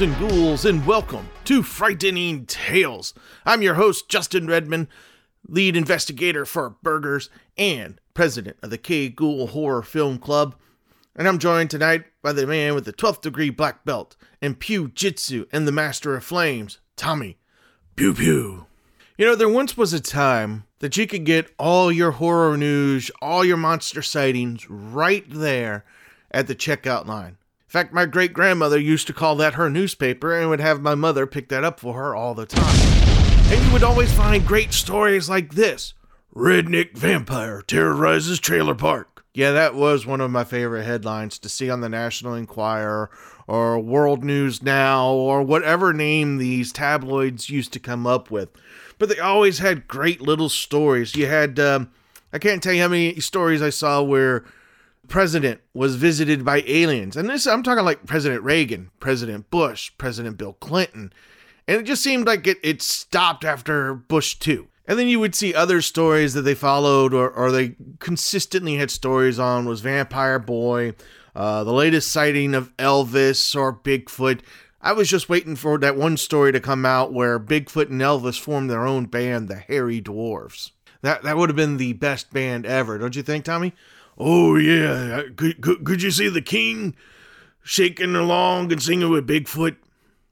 and ghouls, and welcome to Frightening Tales. I'm your host, Justin Redman, lead investigator for Burgers and president of the K Ghoul Horror Film Club. And I'm joined tonight by the man with the 12th degree black belt in Pew Jitsu and the Master of Flames, Tommy Pew Pew. You know, there once was a time that you could get all your horror news, all your monster sightings right there at the checkout line. In fact, my great grandmother used to call that her newspaper and would have my mother pick that up for her all the time. And you would always find great stories like this Redneck Vampire Terrorizes Trailer Park. Yeah, that was one of my favorite headlines to see on the National Enquirer or World News Now or whatever name these tabloids used to come up with. But they always had great little stories. You had, um, I can't tell you how many stories I saw where president was visited by aliens. And this, I'm talking like President Reagan, President Bush, President Bill Clinton. And it just seemed like it, it stopped after Bush 2. And then you would see other stories that they followed or, or they consistently had stories on was Vampire Boy, uh, the latest sighting of Elvis or Bigfoot. I was just waiting for that one story to come out where Bigfoot and Elvis formed their own band, the Hairy Dwarfs. That that would have been the best band ever, don't you think, Tommy? Oh yeah, uh, could, could, could you see the king shaking along and singing with Bigfoot?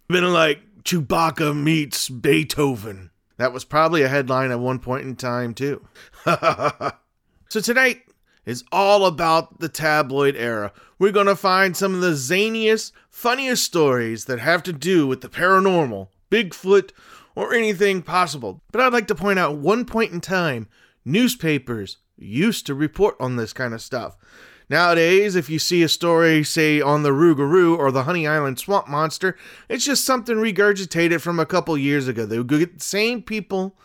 Been like Chewbacca meets Beethoven. That was probably a headline at one point in time too. so tonight is all about the tabloid era. We're going to find some of the zaniest, funniest stories that have to do with the paranormal, Bigfoot, or anything possible. But I'd like to point out one point in time newspapers used to report on this kind of stuff. Nowadays, if you see a story, say, on the Rougarou or the Honey Island Swamp Monster, it's just something regurgitated from a couple years ago. They would get the same people,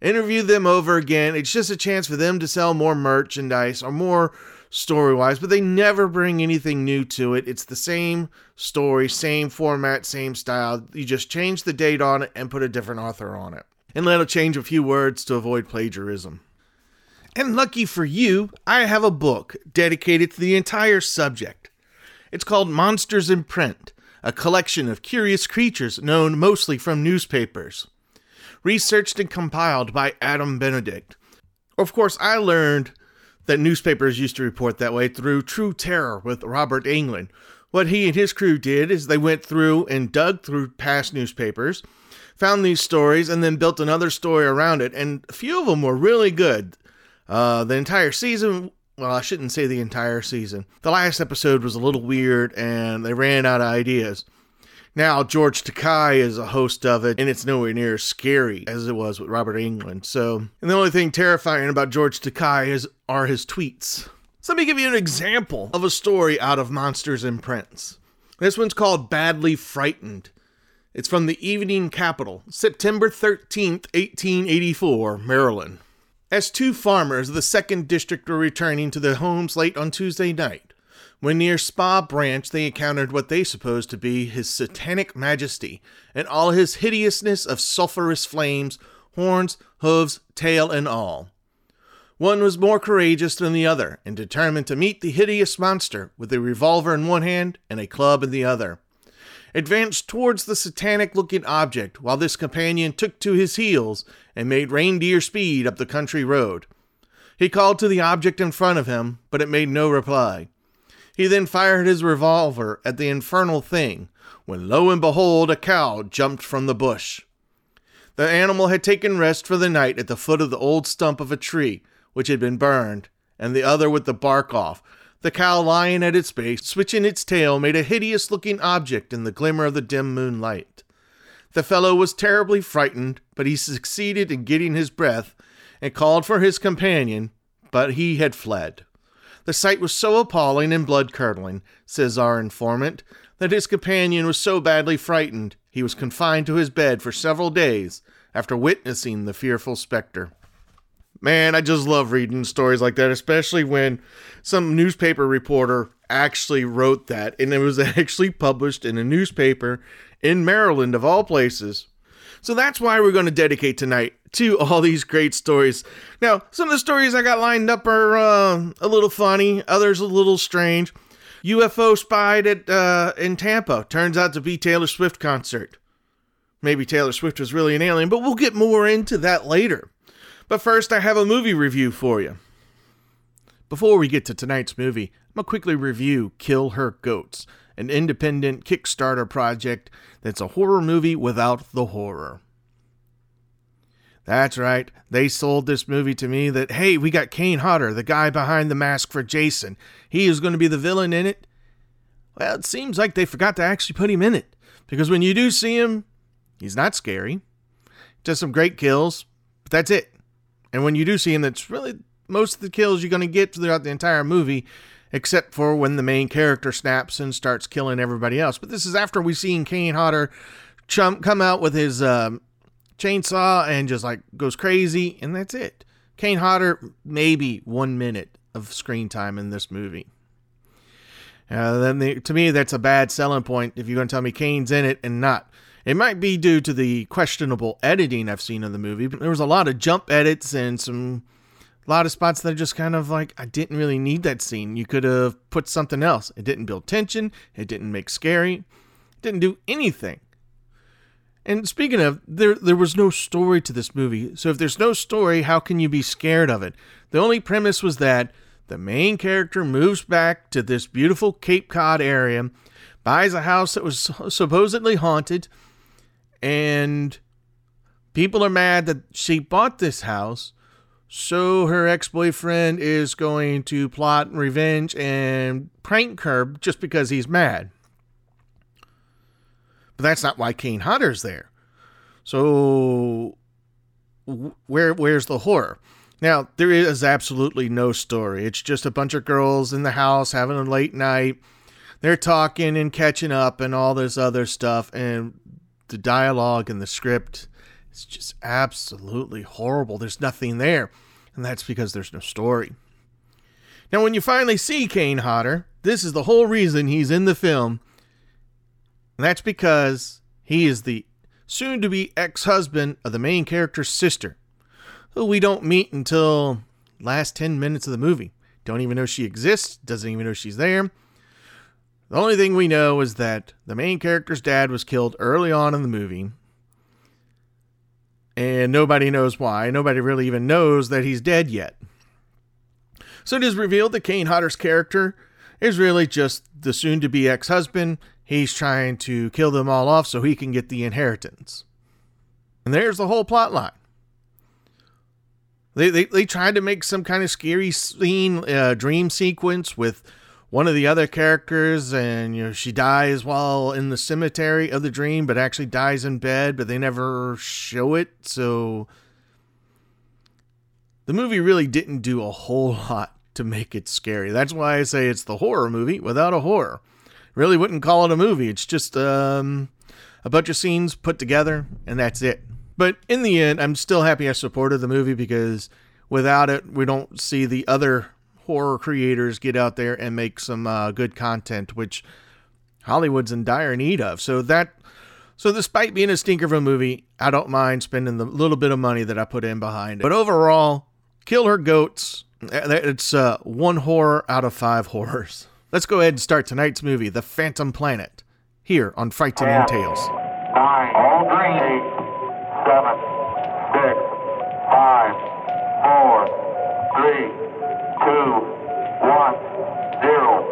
interview them over again. It's just a chance for them to sell more merchandise or more story wise, but they never bring anything new to it. It's the same story, same format, same style. You just change the date on it and put a different author on it. And let it change a few words to avoid plagiarism. And lucky for you, I have a book dedicated to the entire subject. It's called Monsters in Print, a collection of curious creatures known mostly from newspapers. Researched and compiled by Adam Benedict. Of course, I learned that newspapers used to report that way through True Terror with Robert Englund. What he and his crew did is they went through and dug through past newspapers, found these stories, and then built another story around it, and a few of them were really good. Uh, the entire season, well, I shouldn't say the entire season. The last episode was a little weird and they ran out of ideas. Now, George Takei is a host of it, and it's nowhere near as scary as it was with Robert Englund. So, and the only thing terrifying about George Takei is are his tweets. So let me give you an example of a story out of Monsters and Prints. This one's called Badly Frightened. It's from the Evening Capital, September 13th, 1884, Maryland. As two farmers of the second district were returning to their homes late on Tuesday night, when near Spa Branch they encountered what they supposed to be his satanic majesty and all his hideousness of sulphurous flames, horns, hooves, tail, and all. One was more courageous than the other, and determined to meet the hideous monster with a revolver in one hand and a club in the other advanced towards the satanic looking object, while this companion took to his heels and made reindeer speed up the country road. He called to the object in front of him, but it made no reply. He then fired his revolver at the infernal thing, when lo and behold, a cow jumped from the bush. The animal had taken rest for the night at the foot of the old stump of a tree, which had been burned, and the other with the bark off, the cow lying at its base, switching its tail, made a hideous looking object in the glimmer of the dim moonlight. The fellow was terribly frightened, but he succeeded in getting his breath and called for his companion, but he had fled. The sight was so appalling and blood curdling, says our informant, that his companion was so badly frightened he was confined to his bed for several days after witnessing the fearful specter. Man, I just love reading stories like that, especially when some newspaper reporter actually wrote that and it was actually published in a newspaper in Maryland, of all places. So that's why we're going to dedicate tonight to all these great stories. Now, some of the stories I got lined up are uh, a little funny, others a little strange. UFO spied at uh, in Tampa. Turns out to be Taylor Swift concert. Maybe Taylor Swift was really an alien, but we'll get more into that later. But first, I have a movie review for you. Before we get to tonight's movie, I'm going to quickly review Kill Her Goats, an independent Kickstarter project that's a horror movie without the horror. That's right, they sold this movie to me that, hey, we got Kane Hodder, the guy behind the mask for Jason. He is going to be the villain in it. Well, it seems like they forgot to actually put him in it. Because when you do see him, he's not scary. Just some great kills, but that's it. And when you do see him, that's really most of the kills you're going to get throughout the entire movie, except for when the main character snaps and starts killing everybody else. But this is after we've seen Kane Hodder chum- come out with his um, chainsaw and just like goes crazy, and that's it. Kane Hodder, maybe one minute of screen time in this movie. Uh, then the, to me, that's a bad selling point if you're going to tell me Kane's in it and not. It might be due to the questionable editing I've seen of the movie, but there was a lot of jump edits and some a lot of spots that are just kind of like I didn't really need that scene. You could have put something else. It didn't build tension. It didn't make scary. It didn't do anything. And speaking of, there there was no story to this movie. So if there's no story, how can you be scared of it? The only premise was that the main character moves back to this beautiful Cape Cod area, buys a house that was supposedly haunted, and people are mad that she bought this house. So her ex-boyfriend is going to plot revenge and prank her just because he's mad. But that's not why Kane Hodder's there. So where where's the horror? Now, there is absolutely no story. It's just a bunch of girls in the house having a late night. They're talking and catching up and all this other stuff and the dialogue and the script is just absolutely horrible. There's nothing there. And that's because there's no story. Now, when you finally see Kane Hodder, this is the whole reason he's in the film and that's because he is the soon to be ex husband of the main character's sister, who we don't meet until last 10 minutes of the movie. Don't even know she exists, doesn't even know she's there. The only thing we know is that the main character's dad was killed early on in the movie. And nobody knows why. Nobody really even knows that he's dead yet. So it is revealed that Kane Hodder's character is really just the soon to be ex husband he's trying to kill them all off so he can get the inheritance. And there's the whole plot line. They, they, they tried to make some kind of scary scene, uh, dream sequence with one of the other characters, and you know she dies while in the cemetery of the dream, but actually dies in bed. But they never show it, so the movie really didn't do a whole lot to make it scary. That's why I say it's the horror movie without a horror really wouldn't call it a movie. It's just um, a bunch of scenes put together, and that's it. But in the end, I'm still happy I supported the movie because without it, we don't see the other horror creators get out there and make some uh, good content, which Hollywood's in dire need of. So that, so despite being a stinker of a movie, I don't mind spending the little bit of money that I put in behind it. But overall, Kill Her Goats. It's uh, one horror out of five horrors. Let's go ahead and start tonight's movie, The Phantom Planet, here on Frightening Tales. Nine, eight, seven, six, five, four, three, two, one, zero.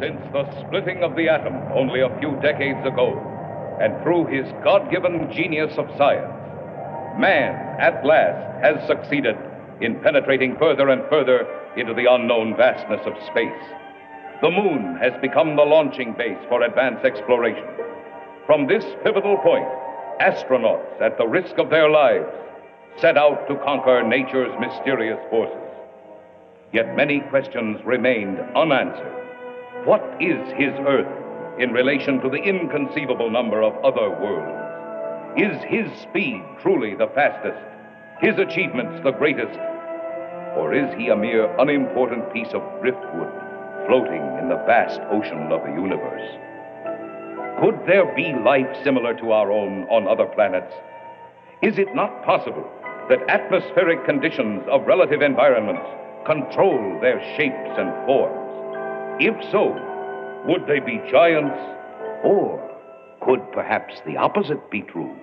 Since the splitting of the atom only a few decades ago, and through his God given genius of science, man, at last, has succeeded in penetrating further and further into the unknown vastness of space. The moon has become the launching base for advanced exploration. From this pivotal point, astronauts, at the risk of their lives, set out to conquer nature's mysterious forces. Yet many questions remained unanswered. What is his Earth in relation to the inconceivable number of other worlds? Is his speed truly the fastest? His achievements the greatest? Or is he a mere unimportant piece of driftwood floating in the vast ocean of the universe? Could there be life similar to our own on other planets? Is it not possible that atmospheric conditions of relative environments control their shapes and forms? If so, would they be giants? Or could perhaps the opposite be true?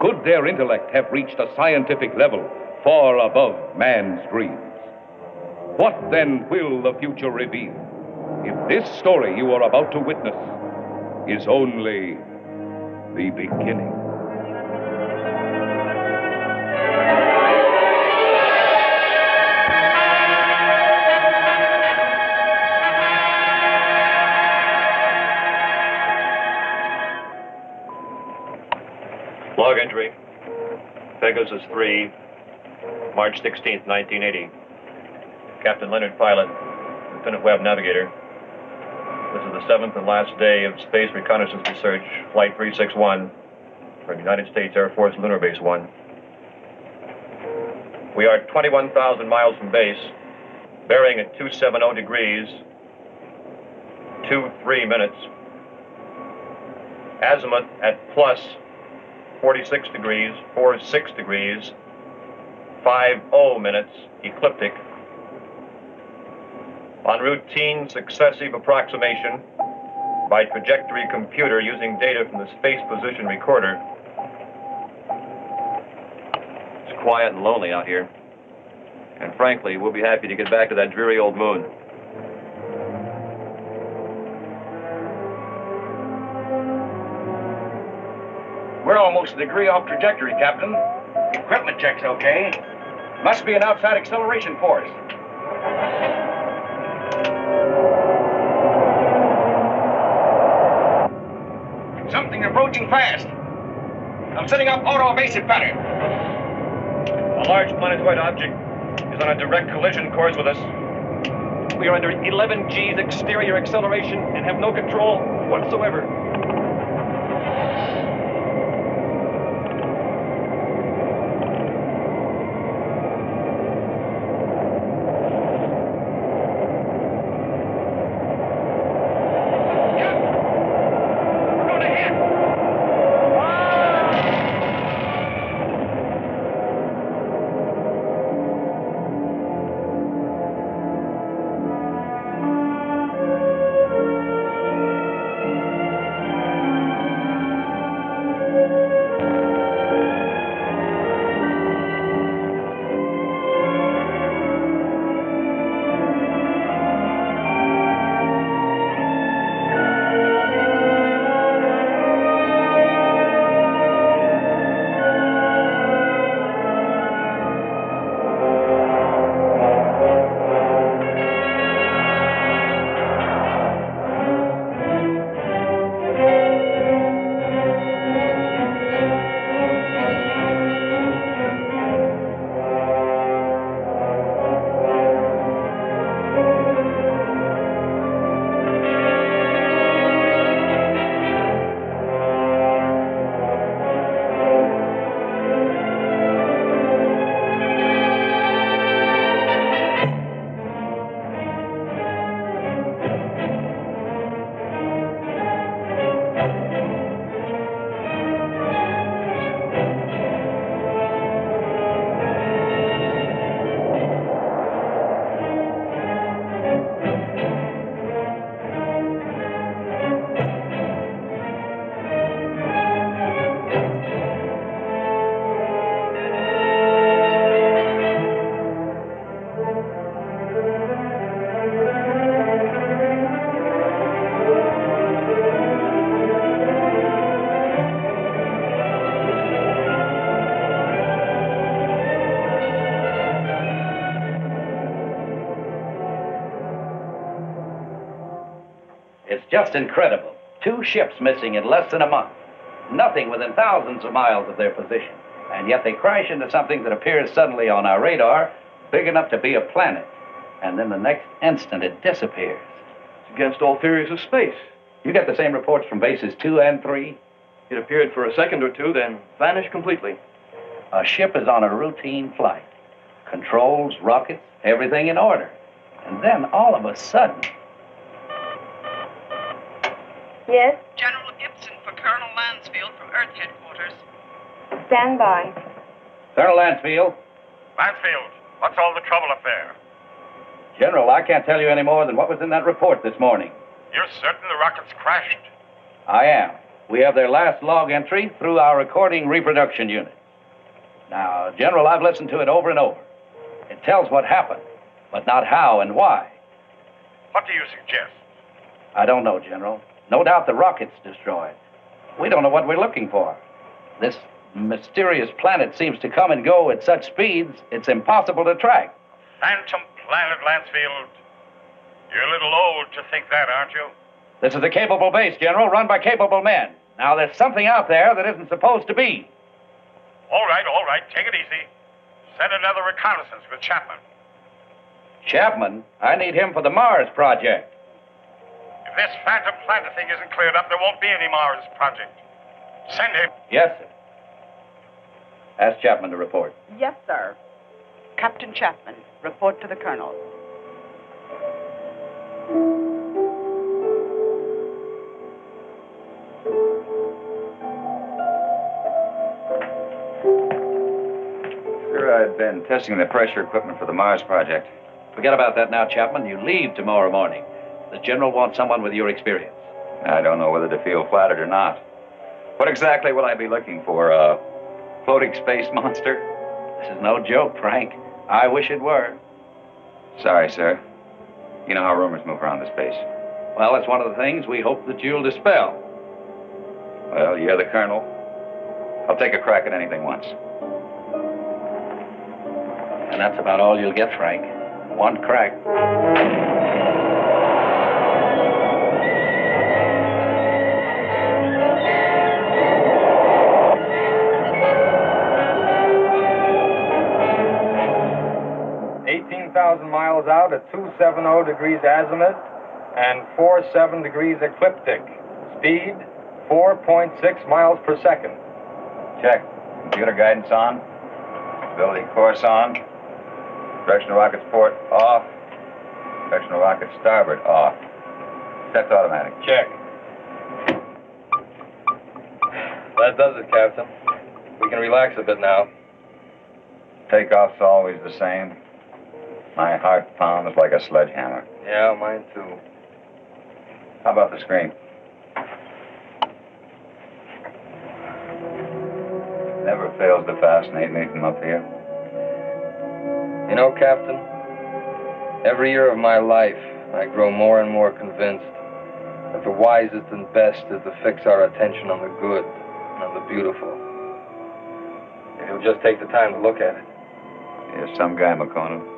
Could their intellect have reached a scientific level far above man's dreams? What then will the future reveal? If this story you are about to witness is only the beginning. Log entry. Pegasus 3, March 16th, 1980. Captain Leonard Pilot, Lieutenant Webb Navigator. This is the seventh and last day of Space Reconnaissance Research, Flight 361, from United States Air Force Lunar Base 1. We are 21,000 miles from base, bearing at 270 degrees, 2 3 minutes. Azimuth at plus 46 degrees, 46 degrees, 50 minutes, ecliptic. On routine successive approximation by trajectory computer using data from the space position recorder. It's quiet and lonely out here. And frankly, we'll be happy to get back to that dreary old moon. We're almost a degree off trajectory, Captain. Equipment check's okay. Must be an outside acceleration force. Something approaching fast. I'm setting up auto evasive pattern. A large planetoid object is on a direct collision course with us. We are under 11 G's exterior acceleration and have no control whatsoever. Just incredible. Two ships missing in less than a month. Nothing within thousands of miles of their position. And yet they crash into something that appears suddenly on our radar, big enough to be a planet. And then the next instant it disappears. It's against all theories of space. You get the same reports from bases two and three? It appeared for a second or two, then vanished completely. A ship is on a routine flight. Controls, rockets, everything in order. And then all of a sudden, Yes, General Gibson for Colonel Lansfield from Earth Headquarters. stand by. Colonel Lansfield. Lansfield, what's all the trouble up there? General, I can't tell you any more than what was in that report this morning. You're certain the rockets crashed? I am. We have their last log entry through our recording reproduction unit. Now, General, I've listened to it over and over. It tells what happened, but not how and why. What do you suggest? I don't know, General. No doubt the rocket's destroyed. We don't know what we're looking for. This mysterious planet seems to come and go at such speeds, it's impossible to track. Phantom planet, Lansfield. You're a little old to think that, aren't you? This is a capable base, General, run by capable men. Now, there's something out there that isn't supposed to be. All right, all right. Take it easy. Send another reconnaissance with Chapman. Chapman? I need him for the Mars project. If this Phantom Planet thing isn't cleared up, there won't be any Mars project. Send him. Yes, sir. Ask Chapman to report. Yes, sir. Captain Chapman, report to the Colonel. Sir, I've been testing the pressure equipment for the Mars project. Forget about that now, Chapman. You leave tomorrow morning. The General wants someone with your experience. I don't know whether to feel flattered or not. What exactly will I be looking for? A floating space monster? This is no joke, Frank. I wish it were. Sorry, sir. You know how rumors move around the space. Well, it's one of the things we hope that you'll dispel. Well, you're the colonel. I'll take a crack at anything once. And that's about all you'll get, Frank. One crack. Miles out at two seven zero degrees azimuth and 47 degrees ecliptic. Speed four point six miles per second. Check. Computer guidance on. Stability course on. Directional rockets port off. Directional rocket starboard off. Set automatic. Check. That does it, Captain. We can relax a bit now. Takeoff's always the same. My heart pounds like a sledgehammer. Yeah, mine too. How about the screen? Never fails to fascinate me from up here. You know, Captain, every year of my life, I grow more and more convinced that the wisest and best is to fix our attention on the good and on the beautiful. If you'll just take the time to look at it. You're some guy, Makonnen.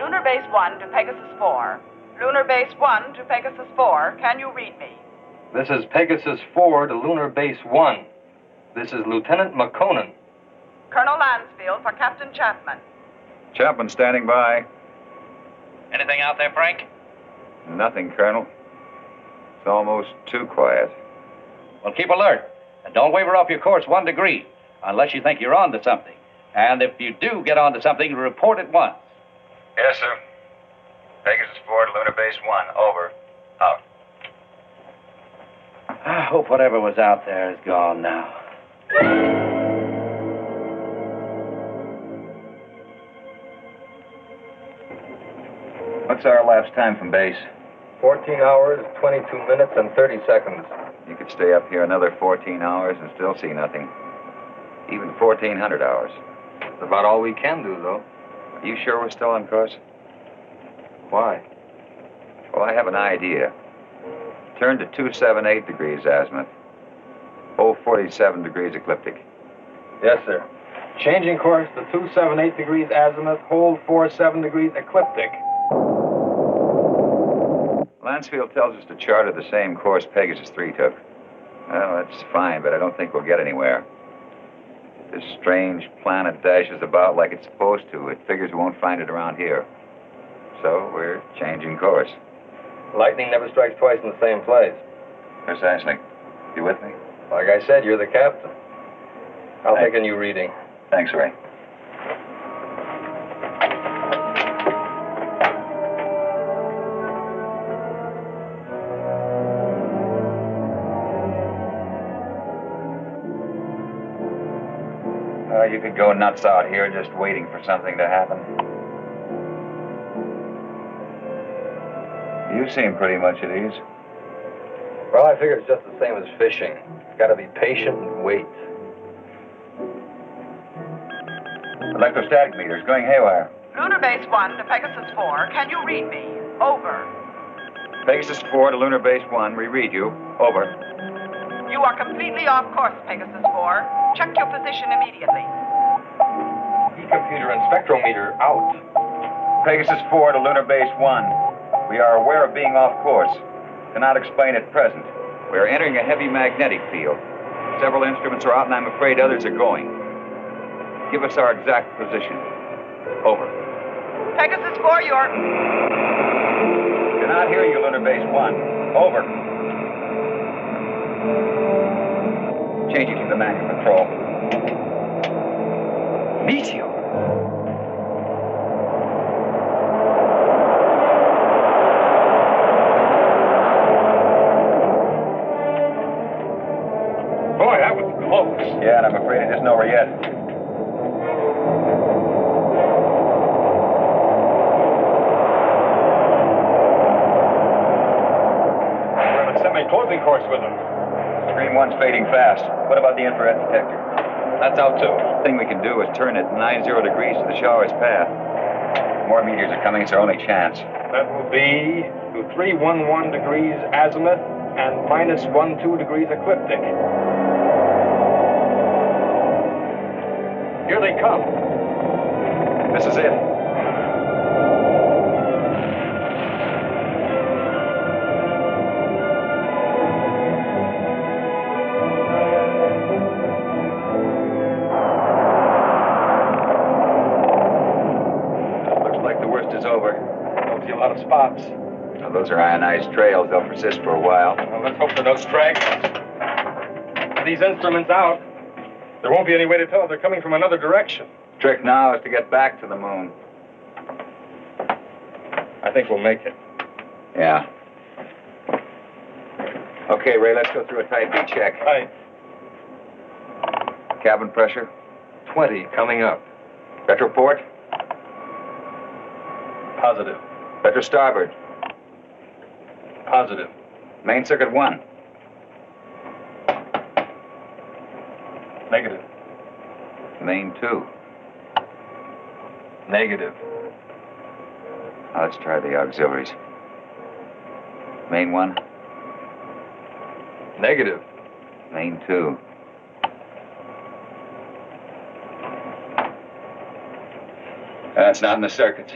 Lunar Base 1 to Pegasus 4. Lunar Base 1 to Pegasus 4. Can you read me? This is Pegasus 4 to Lunar Base 1. This is Lieutenant Makonnen. Colonel Lansfield for Captain Chapman. Chapman standing by. Anything out there, Frank? Nothing, Colonel. It's almost too quiet. Well, keep alert. And don't waver off your course one degree unless you think you're on to something. And if you do get onto something, report at once. Yes, sir. Pegasus 4 to Lunar Base 1. Over. Out. I hope whatever was out there is gone now. What's our elapsed time from base? 14 hours, 22 minutes, and 30 seconds. You could stay up here another 14 hours and still see nothing. Even 1,400 hours. That's about all we can do, though. Are you sure we're still on course? Why? Well, I have an idea. Turn to 278 degrees azimuth. 047 degrees ecliptic. Yes, sir. Changing course to 278 degrees azimuth, hold 47 degrees ecliptic. Lansfield tells us to charter the same course Pegasus 3 took. Well, that's fine, but I don't think we'll get anywhere. This strange planet dashes about like it's supposed to, it figures we won't find it around here. So we're changing course. Lightning never strikes twice in the same place. Precisely. You with me? Like I said, you're the captain. I'll Thank- take a new reading. Thanks, Ray. You could go nuts out here just waiting for something to happen. You seem pretty much at ease. Well, I figure it's just the same as fishing. Gotta be patient and wait. Electrostatic meters going haywire. Lunar Base 1 to Pegasus 4, can you read me? Over. Pegasus 4 to Lunar Base 1, we read you. Over. You are completely off course, Pegasus 4. Check your position immediately. E-computer and spectrometer out. Pegasus 4 to Lunar Base 1. We are aware of being off course. Cannot explain at present. We are entering a heavy magnetic field. Several instruments are out, and I'm afraid others are going. Give us our exact position. Over. Pegasus 4, you're. Cannot hear you, Lunar Base 1. Over. Changing to the manual control. Meteor. Fast. What about the infrared detector? That's out too. thing we can do is turn it 90 degrees to the shower's path. More meteors are coming. It's our only chance. That will be to 311 degrees azimuth and minus 12 degrees ecliptic. Here they come. This is it. Those are ionized trails. They'll persist for a while. Well, let's hope no stragglers. With These instruments out. There won't be any way to tell if they're coming from another direction. Trick now is to get back to the moon. I think we'll make it. Yeah. Okay, Ray, let's go through a type B check. Right. Cabin pressure, 20 coming up. retroport, Positive. retro starboard, Positive. main circuit one, Negative. main two. Negative. Now let's try the auxiliaries. Main one, Negative. main two. That's not in the circuits.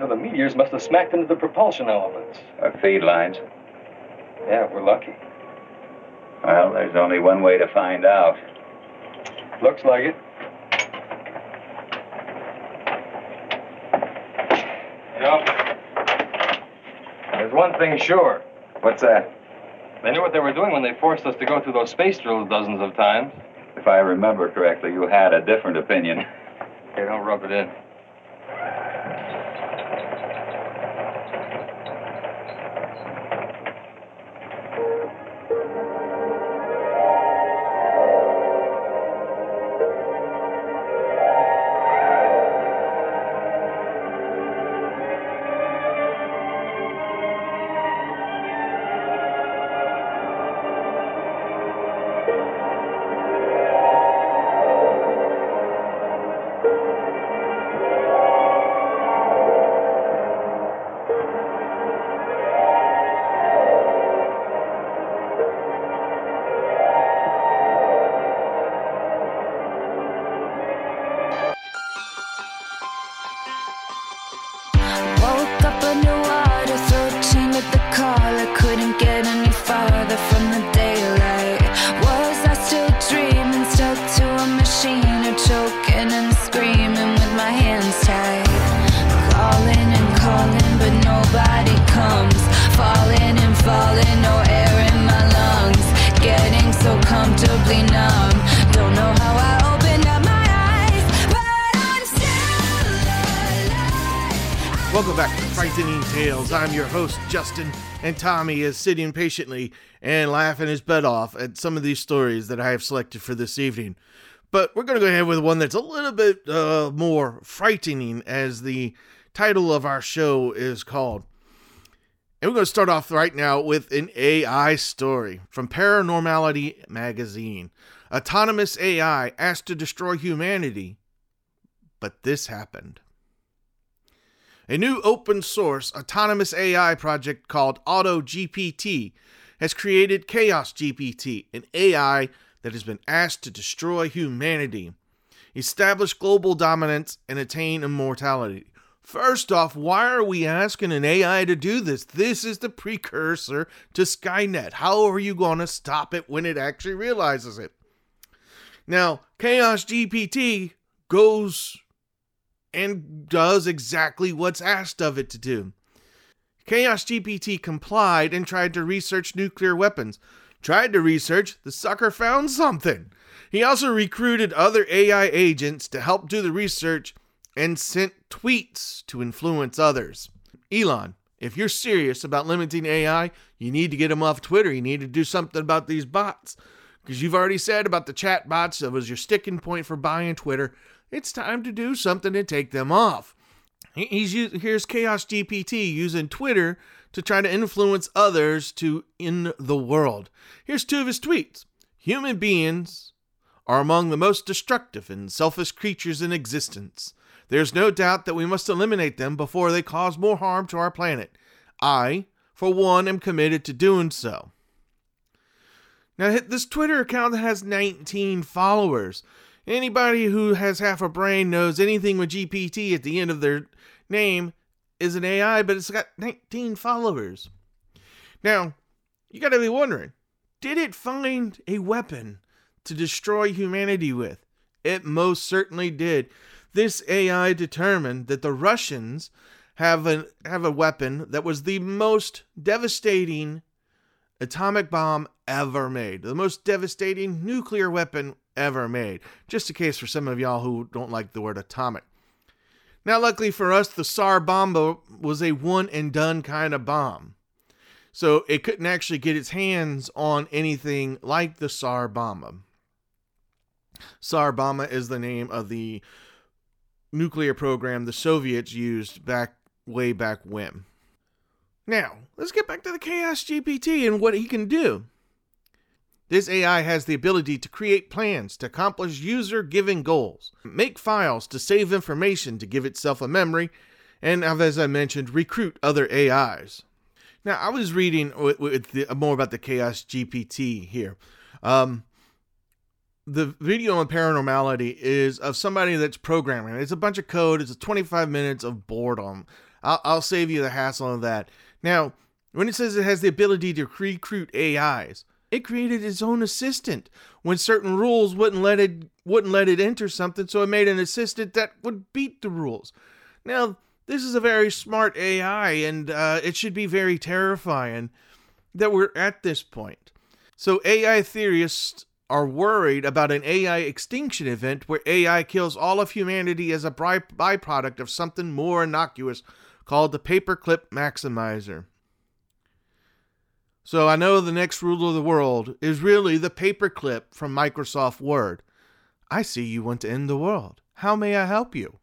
You the meteors must have smacked into the propulsion elements. Or feed lines. Yeah, we're lucky. Well, there's only one way to find out. Looks like it. You know, there's one thing sure. What's that? They knew what they were doing when they forced us to go through those space drills dozens of times. If I remember correctly, you had a different opinion. Hey, don't rub it in. Justin, and Tommy is sitting patiently and laughing his butt off at some of these stories that I have selected for this evening. But we're going to go ahead with one that's a little bit uh, more frightening, as the title of our show is called. And we're going to start off right now with an AI story from Paranormality Magazine. Autonomous AI asked to destroy humanity, but this happened. A new open source autonomous AI project called AutoGPT has created Chaos GPT, an AI that has been asked to destroy humanity, establish global dominance, and attain immortality. First off, why are we asking an AI to do this? This is the precursor to Skynet. How are you going to stop it when it actually realizes it? Now, Chaos GPT goes and does exactly what's asked of it to do. Chaos GPT complied and tried to research nuclear weapons. Tried to research, the sucker found something. He also recruited other AI agents to help do the research and sent tweets to influence others. Elon, if you're serious about limiting AI, you need to get them off Twitter. You need to do something about these bots. Because you've already said about the chat bots that was your sticking point for buying Twitter. It's time to do something to take them off. He's here's Chaos GPT using Twitter to try to influence others to in the world. Here's two of his tweets. Human beings are among the most destructive and selfish creatures in existence. There's no doubt that we must eliminate them before they cause more harm to our planet. I, for one, am committed to doing so. Now, this Twitter account has 19 followers. Anybody who has half a brain knows anything with GPT at the end of their name is an AI, but it's got 19 followers. Now, you got to be wondering did it find a weapon to destroy humanity with? It most certainly did. This AI determined that the Russians have a have a weapon that was the most devastating atomic bomb ever made, the most devastating nuclear weapon ever made. Just a case for some of y'all who don't like the word atomic. Now, luckily for us, the Tsar Bomba was a one and done kind of bomb. So it couldn't actually get its hands on anything like the Tsar Bomba. Tsar Bomba is the name of the nuclear program the Soviets used back way back when. Now, let's get back to the Chaos GPT and what he can do. This AI has the ability to create plans to accomplish user given goals, make files to save information to give itself a memory, and as I mentioned, recruit other AIs. Now, I was reading with, with the, more about the Chaos GPT here. Um, the video on paranormality is of somebody that's programming. It's a bunch of code. It's a 25 minutes of boredom. I'll, I'll save you the hassle of that. Now, when it says it has the ability to recruit AIs, it created its own assistant when certain rules wouldn't let it wouldn't let it enter something, so it made an assistant that would beat the rules. Now, this is a very smart AI, and uh, it should be very terrifying that we're at this point. So AI theorists are worried about an AI extinction event where AI kills all of humanity as a byproduct of something more innocuous called the paperclip maximizer. So I know the next rule of the world is really the paperclip from Microsoft Word. I see you want to end the world. How may I help you?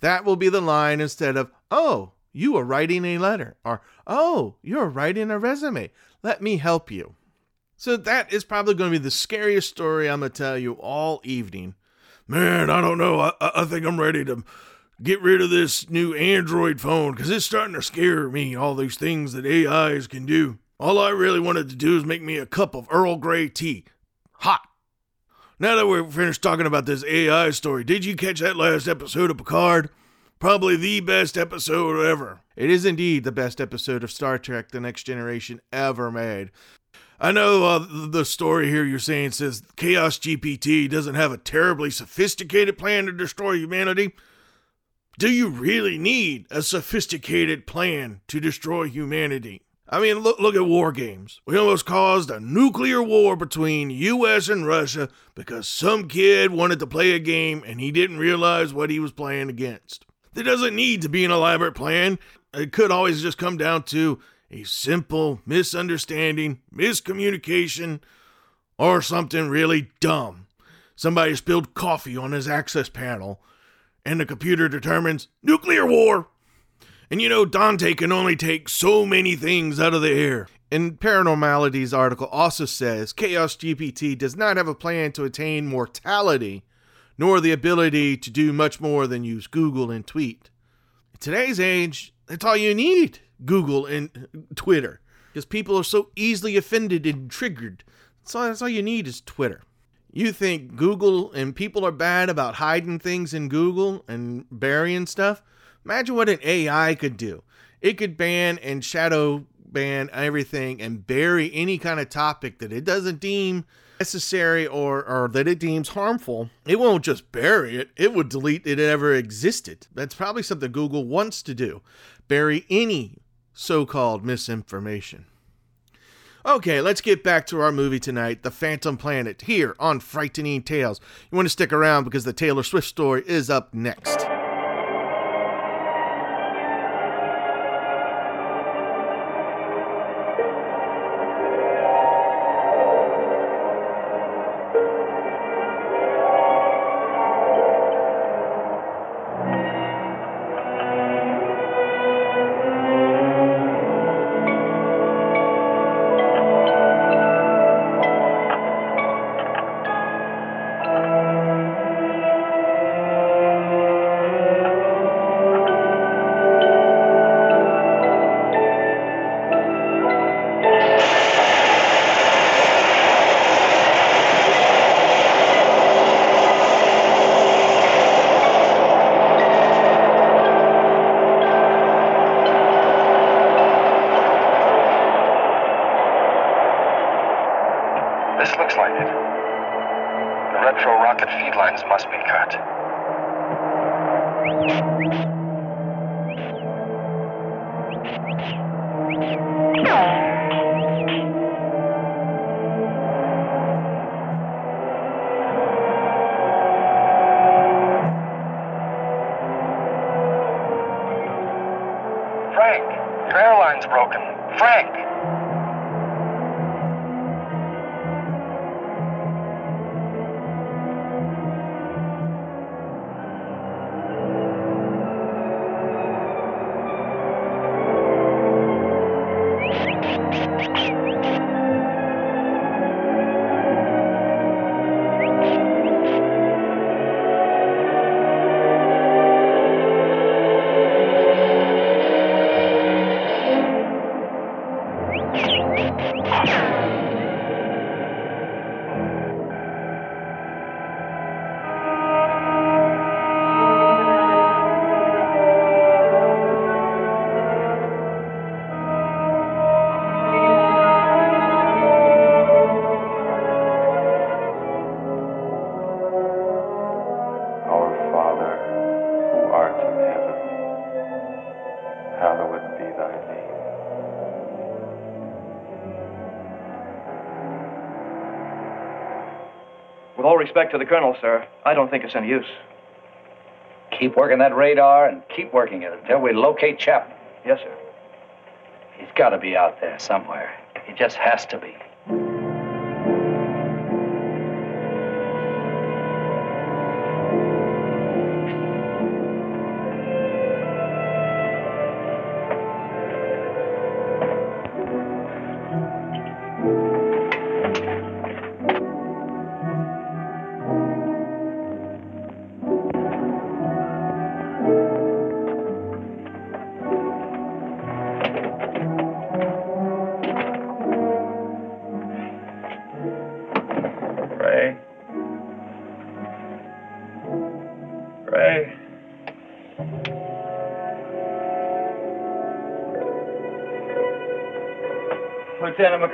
That will be the line instead of, oh, you are writing a letter, or, oh, you're writing a resume. Let me help you. So that is probably going to be the scariest story I'm going to tell you all evening. Man, I don't know. I, I think I'm ready to get rid of this new Android phone because it's starting to scare me, all these things that AIs can do. All I really wanted to do is make me a cup of Earl Grey tea. Hot. Now that we're finished talking about this AI story, did you catch that last episode of Picard? Probably the best episode ever. It is indeed the best episode of Star Trek The Next Generation ever made. I know uh, the story here you're saying says Chaos GPT doesn't have a terribly sophisticated plan to destroy humanity. Do you really need a sophisticated plan to destroy humanity? I mean, look, look at war games. We almost caused a nuclear war between US and Russia because some kid wanted to play a game and he didn't realize what he was playing against. There doesn't need to be an elaborate plan. It could always just come down to a simple misunderstanding, miscommunication, or something really dumb. somebody spilled coffee on his access panel, and the computer determines nuclear war. And you know, Dante can only take so many things out of the air. And Paranormality's article also says Chaos GPT does not have a plan to attain mortality, nor the ability to do much more than use Google and tweet. In today's age, that's all you need Google and Twitter. Because people are so easily offended and triggered. So that's all you need is Twitter. You think Google and people are bad about hiding things in Google and burying stuff? Imagine what an AI could do. It could ban and shadow ban everything and bury any kind of topic that it doesn't deem necessary or, or that it deems harmful. It won't just bury it, it would delete it ever existed. That's probably something Google wants to do bury any so called misinformation. Okay, let's get back to our movie tonight, The Phantom Planet, here on Frightening Tales. You want to stick around because the Taylor Swift story is up next. Respect to the colonel, sir, I don't think it's any use. Keep working that radar and keep working it until we locate Chapman. Yes, sir. He's got to be out there somewhere. He just has to be.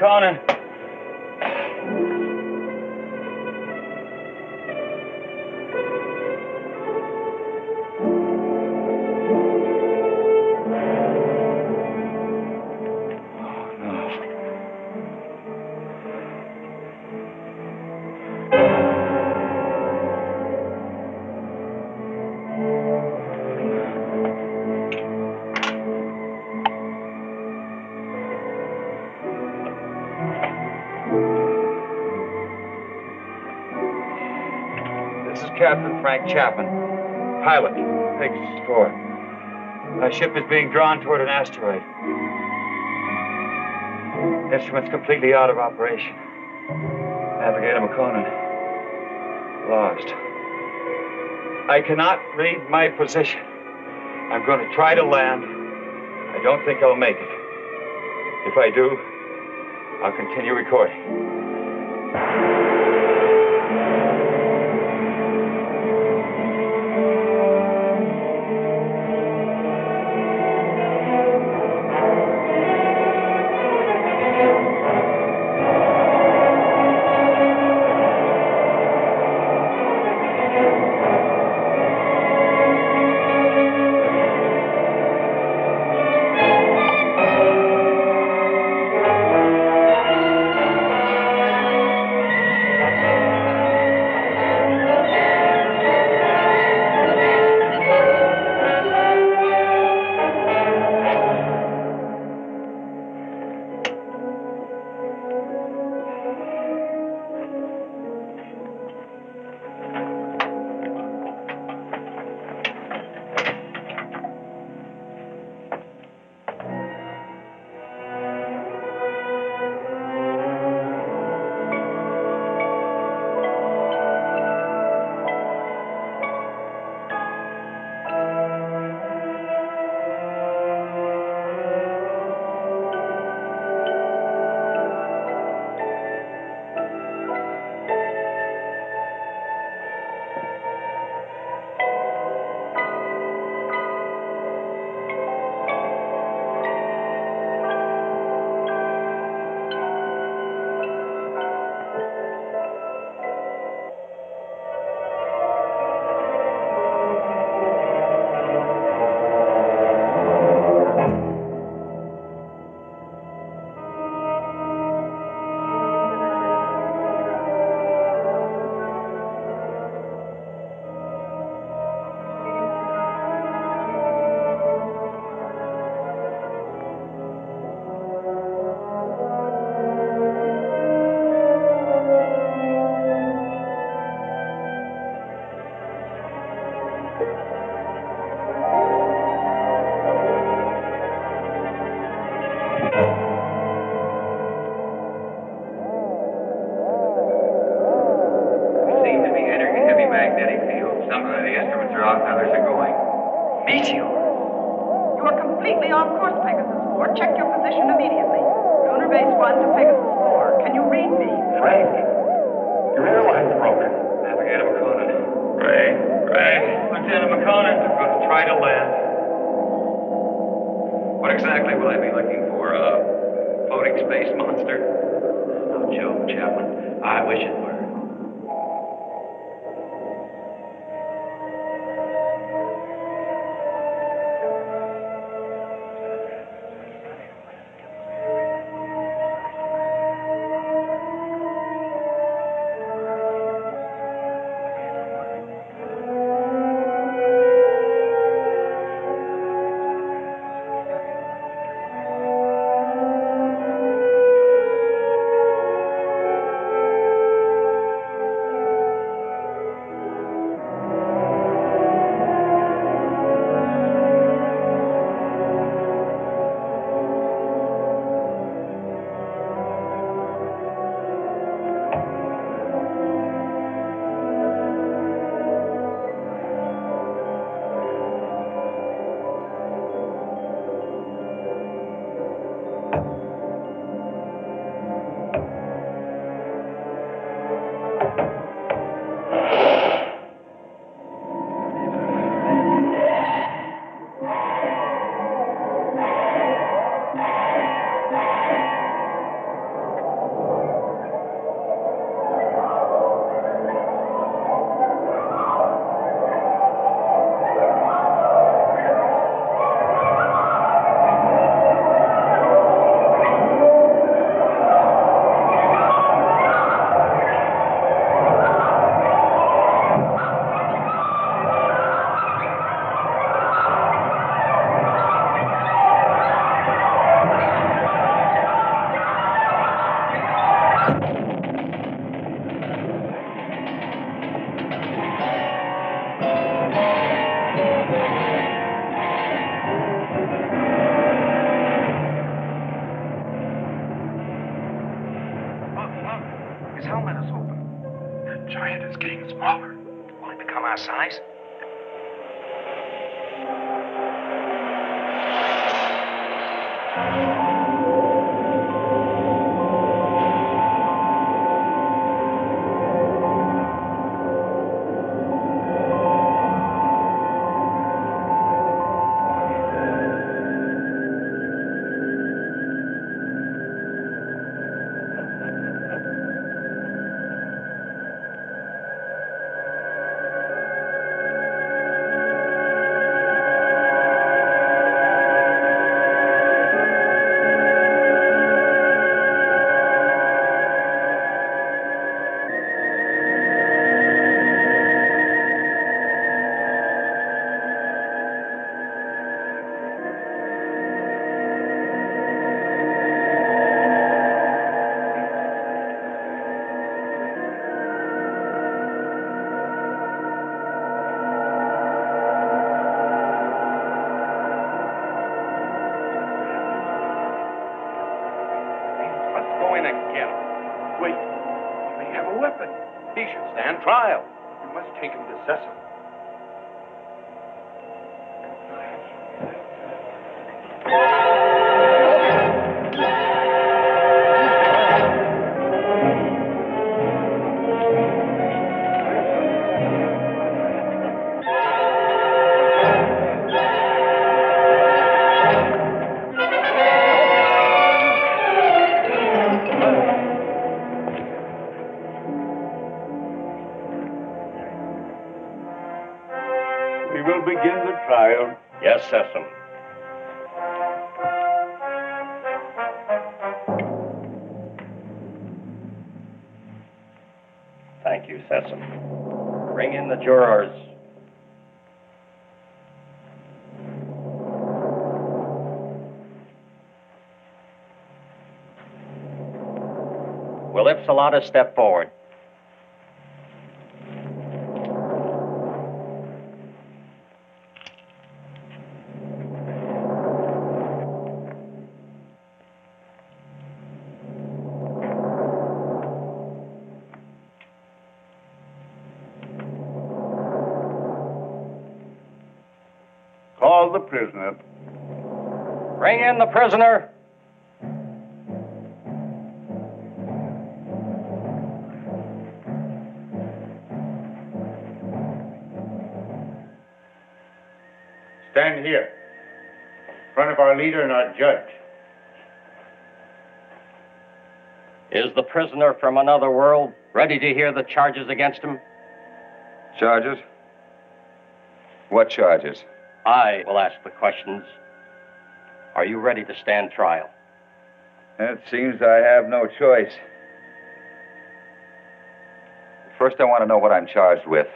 Lieutenant Frank Chapman, pilot, Pegasus 4. My ship is being drawn toward an asteroid. Instruments completely out of operation. Navigator Makonnen, lost. I cannot read my position. I'm going to try to land. I don't think I'll make it. If I do, I'll continue recording. Will Ipsilata step forward? Call the prisoner. Bring in the prisoner. Leader and our judge. Is the prisoner from another world ready to hear the charges against him? Charges? What charges? I will ask the questions. Are you ready to stand trial? It seems I have no choice. First, I want to know what I'm charged with.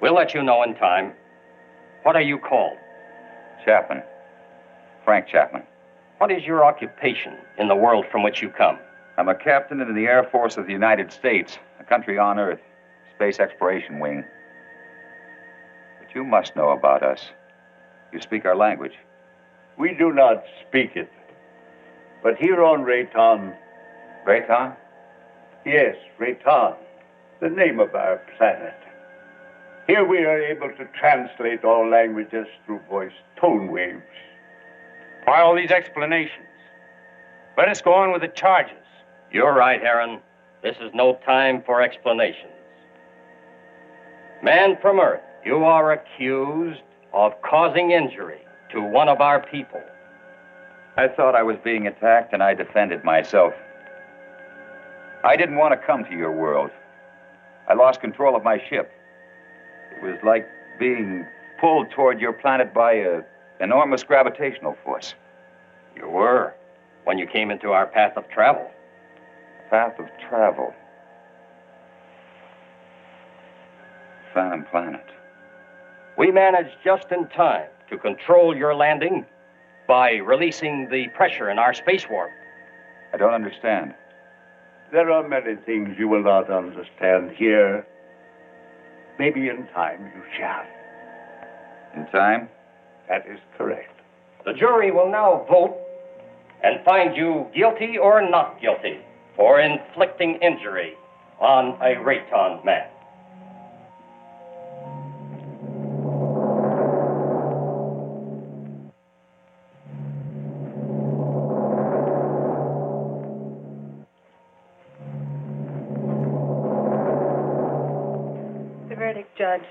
We'll let you know in time. What are you called? Chapman. Frank Chapman. What is your occupation in the world from which you come? I'm a captain in the Air Force of the United States, a country on Earth, Space Exploration Wing. But you must know about us. You speak our language. We do not speak it. But here on Rayton. Rayton? Yes, Rayton. The name of our planet. Here we are able to translate all languages through voice tone waves. Why all these explanations? Let us go on with the charges. You're right, Aaron. This is no time for explanations. Man from Earth, you are accused of causing injury to one of our people. I thought I was being attacked and I defended myself. I didn't want to come to your world. I lost control of my ship. It was like being pulled toward your planet by a enormous gravitational force. You were when you came into our path of travel. Path of travel. Phantom planet. We managed just in time to control your landing by releasing the pressure in our space warp. I don't understand. There are many things you will not understand here. Maybe in time you shall. In time? That is correct. The jury will now vote and find you guilty or not guilty for inflicting injury on a Rayton man. Judge.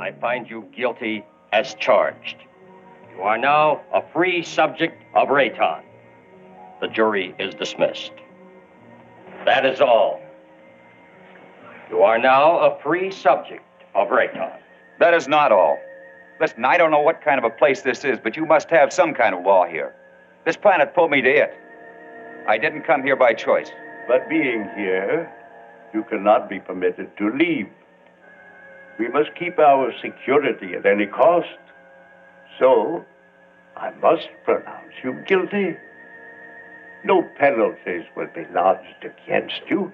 I find you guilty as charged. You are now a free subject of Rayton. The jury is dismissed. That is all. You are now a free subject of Rayton. That is not all. Listen, I don't know what kind of a place this is, but you must have some kind of law here. This planet pulled me to it. I didn't come here by choice. But being here, you cannot be permitted to leave. We must keep our security at any cost. So, I must pronounce you guilty. No penalties will be lodged against you.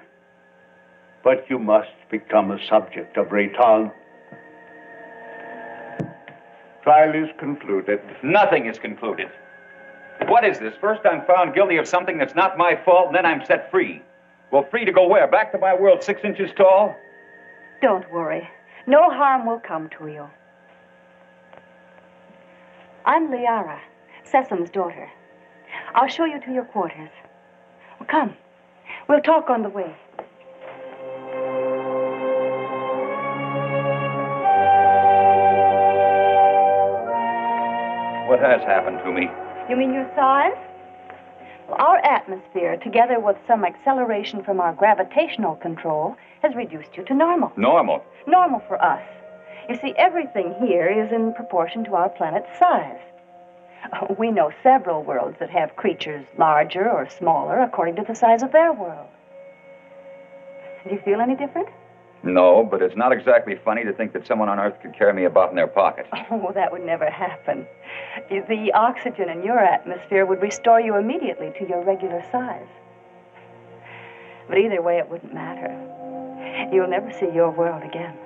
But you must become a subject of Rayton. Trial is concluded. Nothing is concluded. What is this? First I'm found guilty of something that's not my fault, and then I'm set free. Well, free to go where? Back to my world six inches tall? Don't worry. No harm will come to you. I'm Liara, Sesom's daughter. I'll show you to your quarters. Well, come. We'll talk on the way. What has happened to me? You mean your size? Well, our atmosphere, together with some acceleration from our gravitational control, has reduced you to normal. Normal. Normal for us. You see, everything here is in proportion to our planet's size. Oh, We know several worlds that have creatures larger or smaller according to the size of their world. Do you feel any different? No, but it's not exactly funny to think that someone on Earth could carry me about in their pocket. Oh, that would never happen. The oxygen in your atmosphere would restore you immediately to your regular size. But either way, it wouldn't matter. You'll never see your world again.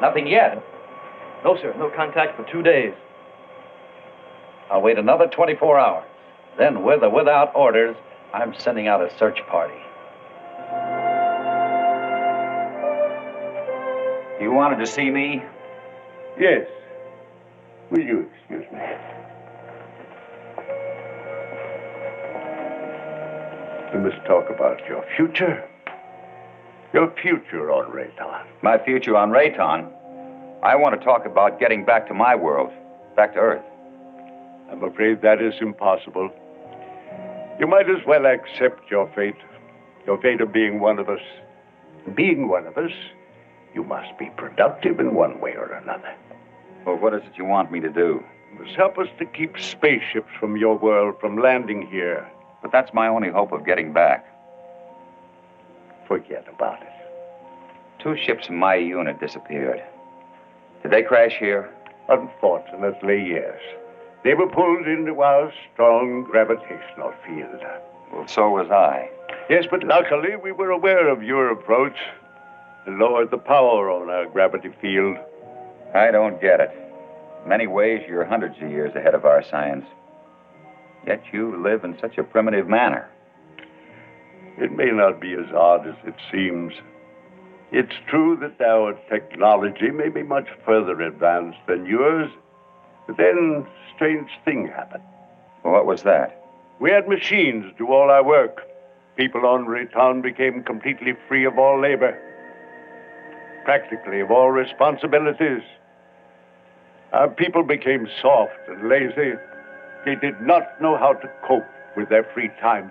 Nothing yet. No, sir. No contact for two days. I'll wait another 24 hours. Then, with or without orders, I'm sending out a search party. You wanted to see me? Yes. Will you excuse me? We must talk about your future. Your future on Rayton. My future on Rayton. I want to talk about getting back to my world, back to Earth. I'm afraid that is impossible. You might as well accept your fate, your fate of being one of us. Being one of us, you must be productive in one way or another. Well, what is it you want me to do? You must help us to keep spaceships from your world from landing here. But that's my only hope of getting back. Forget about it. Two ships in my unit disappeared. Did they crash here? Unfortunately, yes. They were pulled into our strong gravitational field. Well, so was I. Yes, but luckily we were aware of your approach and lowered the power on our gravity field. I don't get it. In many ways, you're hundreds of years ahead of our science. Yet you live in such a primitive manner. It may not be as odd as it seems. It's true that our technology may be much further advanced than yours, but then a strange thing happened. What was that? We had machines do all our work. People on Rayton became completely free of all labor, practically of all responsibilities. Our people became soft and lazy. They did not know how to cope with their free time.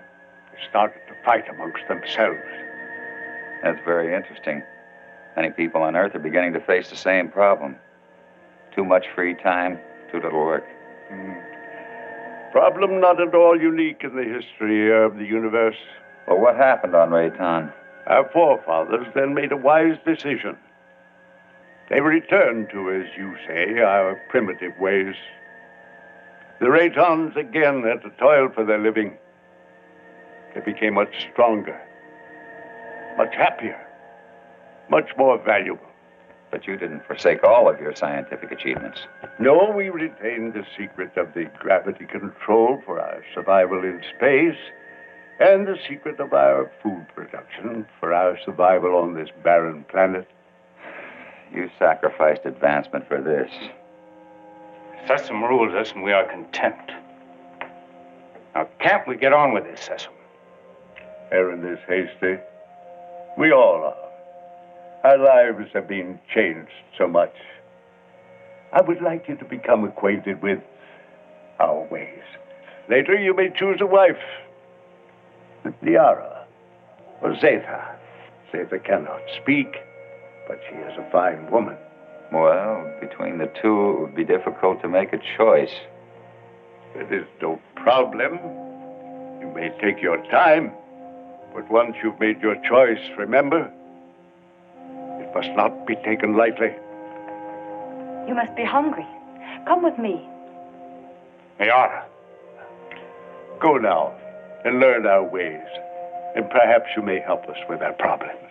They started to fight amongst themselves. That's very interesting. Many people on Earth are beginning to face the same problem. Too much free time, little work. Hmm. Problem not at all unique in the history of the universe. Well, what happened on Rayton? Our forefathers then made a wise decision. They returned to, as you say, our primitive ways. the Raytons again had to toil for their living. They became much stronger, much happier, much more valuable. But you didn't forsake all of your scientific achievements. No, we retained the secret of the gravity control for our survival in space and the secret of our food production for our survival on this barren planet. You sacrificed advancement for this. Sesom rules us, and we are content. Now, can't we get on with this, Sesom? Aaron is hasty. We all are. Our lives have been changed so much. I would like you to become acquainted with our ways. Later, you may choose a wife. Liara or Zetha. Zetha cannot speak, but she is a fine woman. Well, between the two, it would be difficult to make a choice. It is no problem. You may take your time, but once you've made your choice, remember, must not be taken lightly. You must be hungry. Come with me. Liara, go now and learn our ways, and perhaps you may help us with our problems.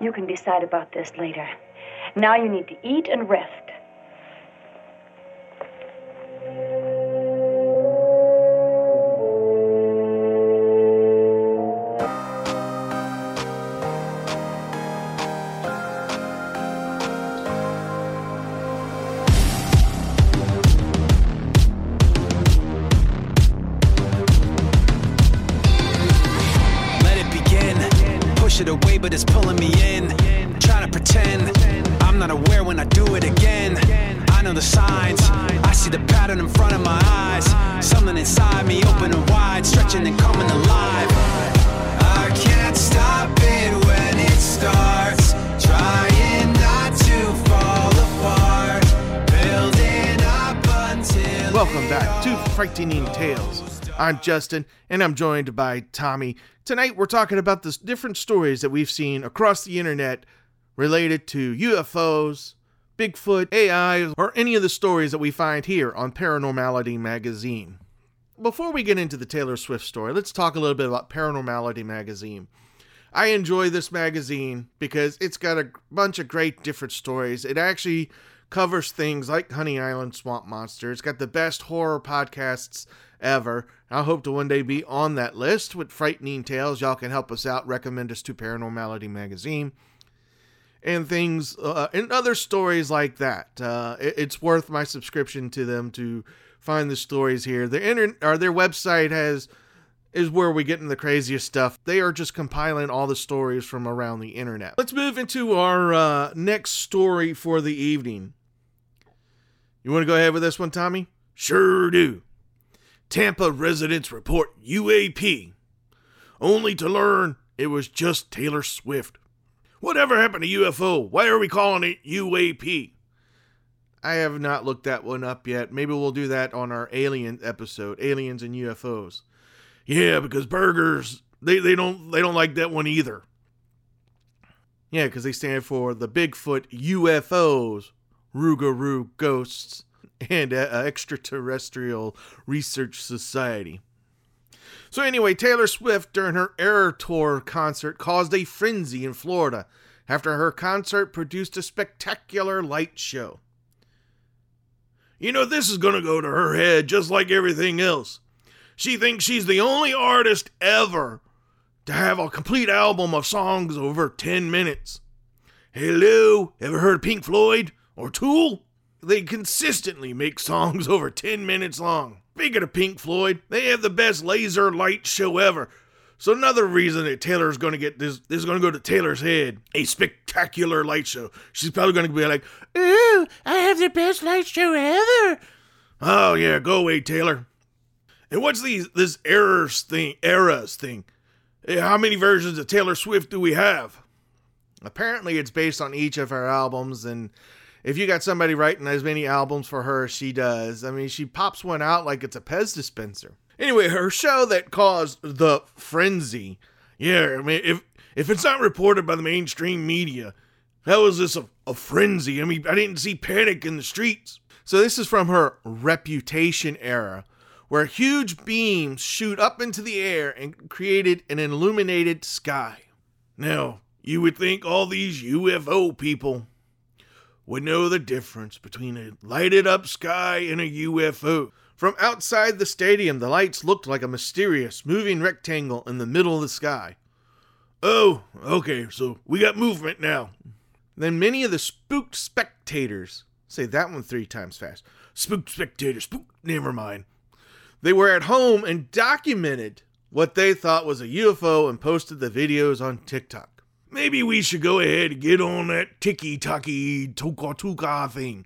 You can decide about this later. Now you need to eat and rest. I'm Justin, and I'm joined by Tommy. Tonight, we're talking about the different stories that we've seen across the internet related to UFOs, Bigfoot, AI, or any of the stories that we find here on Paranormality Magazine. Before we get into the Taylor Swift story, let's talk a little bit about Paranormality Magazine. I enjoy this magazine because it's got a bunch of great different stories. It actually covers things like Honey Island Swamp Monster. It's got the best horror podcasts ever. I hope to one day be on that list with Frightening Tales. Y'all can help us out. Recommend us to Paranormality Magazine. And things, uh, and other stories like that. Uh, it- it's worth my subscription to them to find the stories here. Their inter- or their website has is where we get in the craziest stuff. They are just compiling all the stories from around the internet. Let's move into our uh, next story for the evening. You want to go ahead with this one, Tommy? Sure do. Tampa residents report UAP, only to learn it was just Taylor Swift. Whatever happened to UFO? Why are we calling it UAP? I have not looked that one up yet. Maybe we'll do that on our alien episode, aliens and UFOs. Yeah, because burgers they, they don't they don't like that one either. Yeah, because they stand for the Bigfoot UFOs, Rougarou ghosts, and uh, Extraterrestrial Research Society. So anyway, Taylor Swift during her Error Tour concert caused a frenzy in Florida after her concert produced a spectacular light show. You know, this is going to go to her head just like everything else. She thinks she's the only artist ever to have a complete album of songs over 10 minutes. Hello, ever heard of Pink Floyd or Tool? They consistently make songs over 10 minutes long. Speaking of Pink Floyd, they have the best laser light show ever. So another reason that Taylor's going to get this, this is going to go to Taylor's head, a spectacular light show. She's probably going to be like, "Ooh, I have the best light show ever." Oh yeah, go away, Taylor. And what's these this errors thing, eras thing? How many versions of Taylor Swift do we have? Apparently, it's based on each of her albums, and if you got somebody writing as many albums for her as she does, I mean, she pops one out like it's a Pez dispenser. Anyway, her show that caused the frenzy. Yeah, I mean, if if it's not reported by the mainstream media, how is this a, a frenzy? I mean, I didn't see panic in the streets. So this is from her Reputation era, where huge beams shoot up into the air and created an illuminated sky. Now, you would think all these UFO people would know the difference between a lighted up sky and a UFO. From outside the stadium, the lights looked like a mysterious moving rectangle in the middle of the sky. Oh, okay, so we got movement now. Then many of the spooked spectators, say that one three times fast, spooked spectators, spooked, never mind. They were at home and documented what they thought was a UFO and posted the videos on TikTok. Maybe we should go ahead and get on that tiki taki toka tuka thing,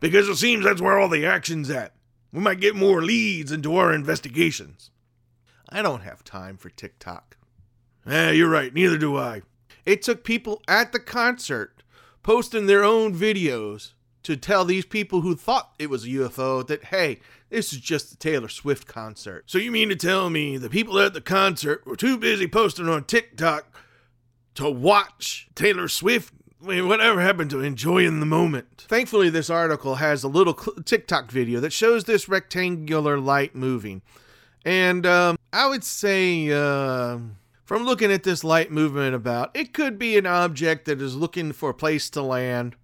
because it seems that's where all the action's at. We might get more leads into our investigations. I don't have time for TikTok. Eh, you're right, neither do I. It took people at the concert posting their own videos to tell these people who thought it was a UFO that, hey, this is just a Taylor Swift concert. So you mean to tell me the people at the concert were too busy posting on TikTok to watch Taylor Swift? I mean, whatever happened to enjoying the moment? Thankfully, this article has a little TikTok video that shows this rectangular light moving. And um, I would say, uh, from looking at this light movement about, it could be an object that is looking for a place to land.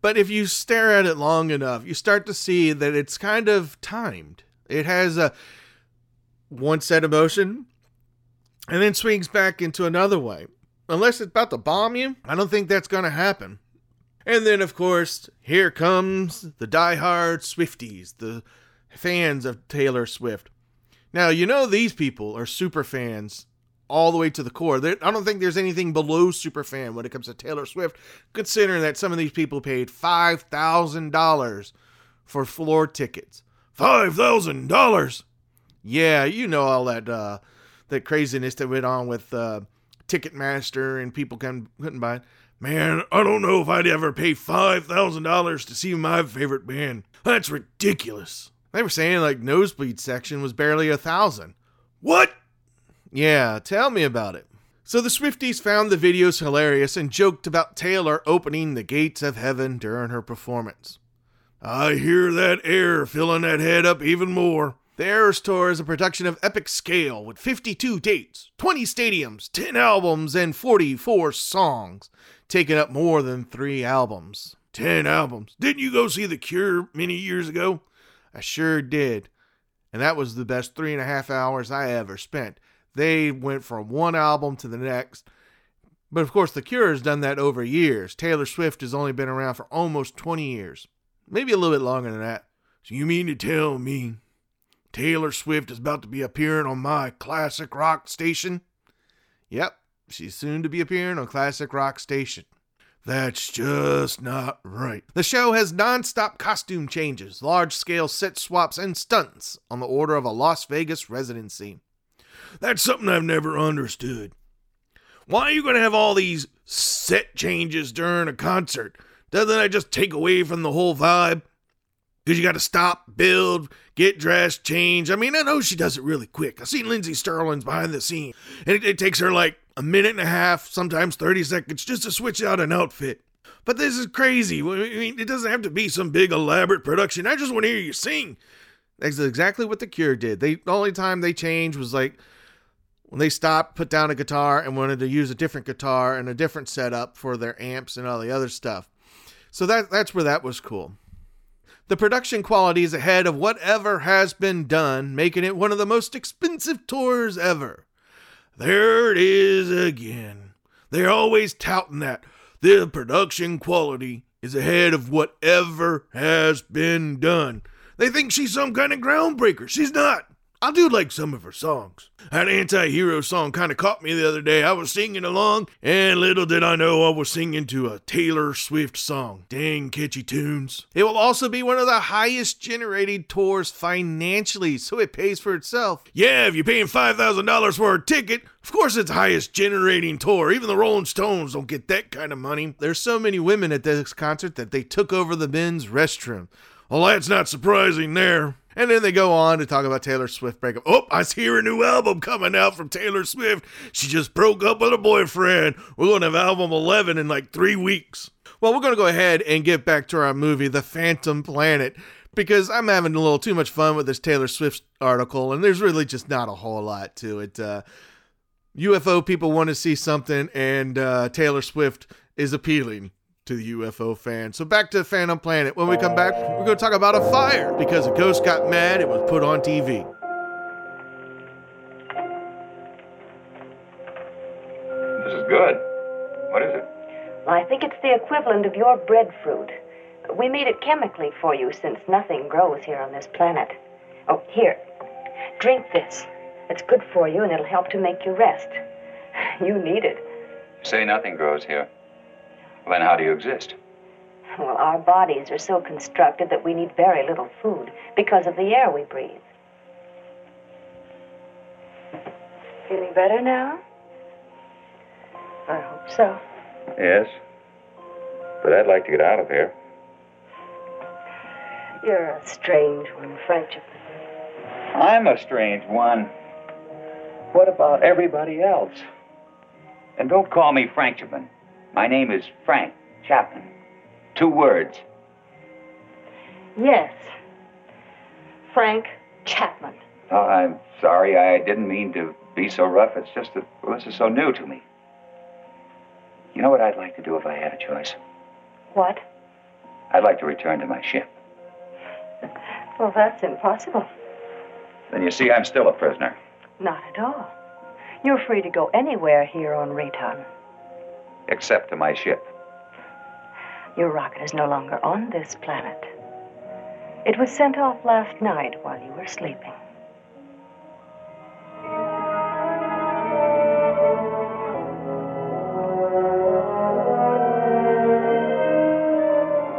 But if you stare at it long enough, you start to see that it's kind of timed. It has a one set of motion and then swings back into another way unless it's about to bomb you, I don't think that's going to happen. And then, of course, here comes the die-hard Swifties, the fans of Taylor Swift. Now, you know these people are super fans all the way to the core. They're, I don't think there's anything below super fan when it comes to Taylor Swift, considering that some of these people paid $5,000 for floor tickets. $5,000? Yeah, you know all that uh, that craziness that went on with uh, Ticketmaster and people couldn't, couldn't buy it. Man, I don't know if I'd ever pay $5,000 to see my favorite band. That's ridiculous. They were saying like nosebleed section was barely a thousand. What? Yeah, tell me about it. So the Swifties found the videos hilarious and joked about Taylor opening the gates of heaven during her performance. I hear that air filling that head up even more. The Tour is a production of epic scale with 52 dates, 20 stadiums, 10 albums, and 44 songs, taking up more than three albums. 10 albums. Didn't you go see The Cure many years ago? I sure did. And that was the best three and a half hours I ever spent. They went from one album to the next. But of course, The Cure has done that over years. Taylor Swift has only been around for almost 20 years, maybe a little bit longer than that. So you mean to tell me Taylor Swift is about to be appearing on my classic rock station. Yep, she's soon to be appearing on Classic Rock Station. That's just not right. The show has non stop costume changes, large scale set swaps, and stunts on the order of a Las Vegas residency. That's something I've never understood. Why are you going to have all these set changes during a concert? Doesn't that just take away from the whole vibe? Because you got to stop, build, get dressed, change. I mean, I know she does it really quick. I've seen Lindsey Stirling's behind the scene, and it, it takes her like a minute and a half, sometimes 30 seconds, just to switch out an outfit. But this is crazy. I mean, it doesn't have to be some big elaborate production. I just want to hear you sing. That's exactly what The Cure did. They the only time they changed was like when they stopped, put down a guitar, and wanted to use a different guitar and a different setup for their amps and all the other stuff. So that that's where that was cool. The production quality is ahead of whatever has been done, making it one of the most expensive tours ever. There it is again. They're always touting that. The production quality is ahead of whatever has been done. They think she's some kind of groundbreaker. She's not. I do like some of her songs. That anti hero song kind of caught me the other day. I was singing along, and little did I know I was singing to a Taylor Swift song. Dang catchy tunes. It will also be one of the highest generated tours financially, so it pays for itself. Yeah, if you're paying $5,000 for a ticket, of course it's highest generating tour. Even the Rolling Stones don't get that kind of money. There's so many women at this concert that they took over the men's restroom. Well, that's not surprising there. And then they go on to talk about Taylor Swift breakup. Oh, I hear a new album coming out from Taylor Swift. She just broke up with her boyfriend. We're going to have album 11 in like three weeks. Well, we're going to go ahead and get back to our movie, The Phantom Planet. because I'm having a little too much fun with this Taylor Swift article, and there's really just not a whole lot to it. Uh, UFO people want to see something, and uh, Taylor Swift is appealing to the UFO fan. So back to Phantom Planet. When we come back, we're going to talk about a fire because a ghost got mad. It was put on TV. This is good. What is it? Well, I think it's the equivalent of your breadfruit. We made it chemically for you since nothing grows here on this planet. Oh, here. Drink this. It's good for you and it'll help to make you rest. You need it. You say nothing grows here. Well, then how do you exist? Well, our bodies are so constructed that we need very little food because of the air we breathe. Feeling better now? I hope so. Yes. But I'd like to get out of here. You're a strange one, Frank. I'm a strange one. What about everybody else? And don't call me Frank Chapman. My name is Frank Chapman. Two words. Yes. Frank Chapman. Oh, I'm sorry. I didn't mean to be so rough. It's just that well, this is so new to me. You know what I'd like to do if I had a choice? What? I'd like to return to my ship. Well, that's impossible. Then you see, I'm still a prisoner. Not at all. You're free to go anywhere here on Rayton. Except to my ship. Your rocket is no longer on this planet. It was sent off last night while you were sleeping.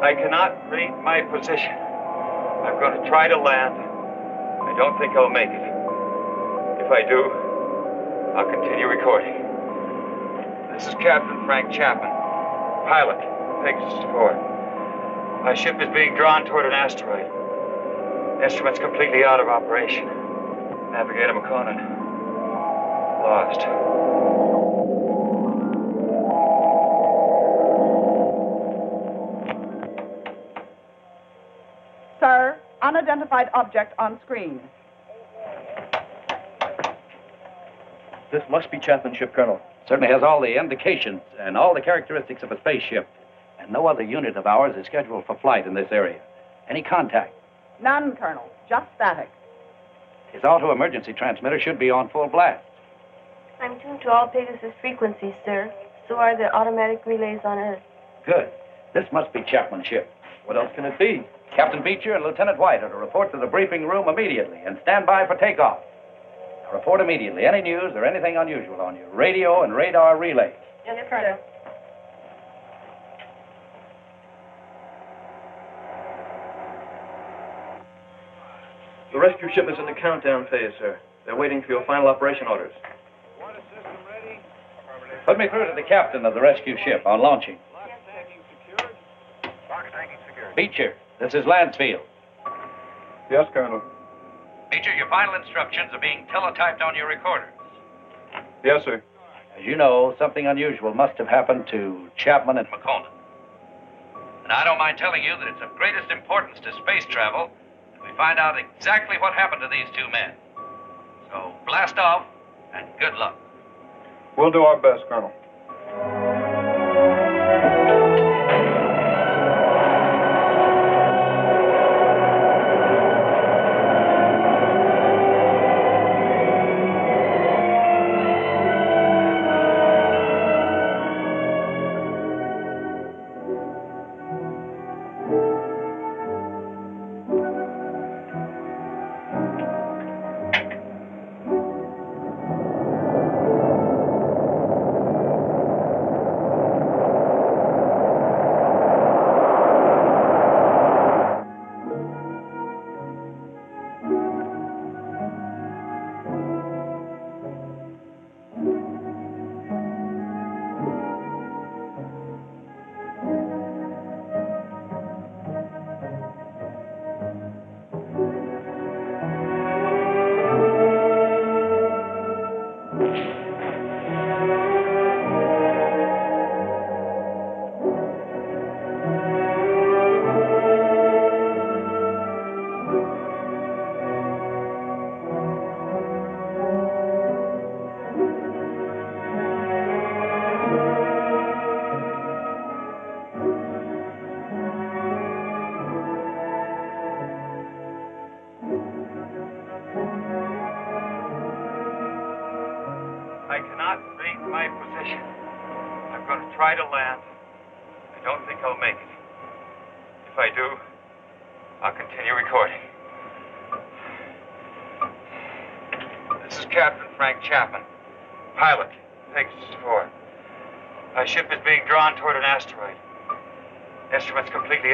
I cannot read my position. I'm going to try to land. I don't think I'll make it. If I do, I'll continue recording. This is Captain Frank Chapman, pilot, Pegasus 4. My ship is being drawn toward an asteroid. Instruments completely out of operation. Navigator Makonnen. Lost. Sir, unidentified object on screen. This must be Chapman's ship, Colonel. Certainly has all the indications and all the characteristics of a spaceship. And no other unit of ours is scheduled for flight in this area. Any contact? None, Colonel. Just static. His auto emergency transmitter should be on full blast. I'm tuned to all Pegasus frequencies, sir. So are the automatic relays on Earth. Good. This must be Chapman's ship. What else can it be? Captain Beecher and Lieutenant White are to report to the briefing room immediately and stand by for takeoff. Now report immediately any news or anything unusual on you. radio and radar relays. Yes, Colonel. The rescue ship is in the countdown phase, sir. They're waiting for your final operation orders. Water system ready. Put me through to the captain of the rescue ship on launching. Beecher, this is Lansfield. Yes, Colonel. Beecher, your final instructions are being teletyped on your recorder. Yes, sir. As you know, something unusual must have happened to Chapman and Makonnen. And I don't mind telling you that it's of greatest importance to space travel that we find out exactly what happened to these two men. So blast off and good luck. We'll do our best, Colonel.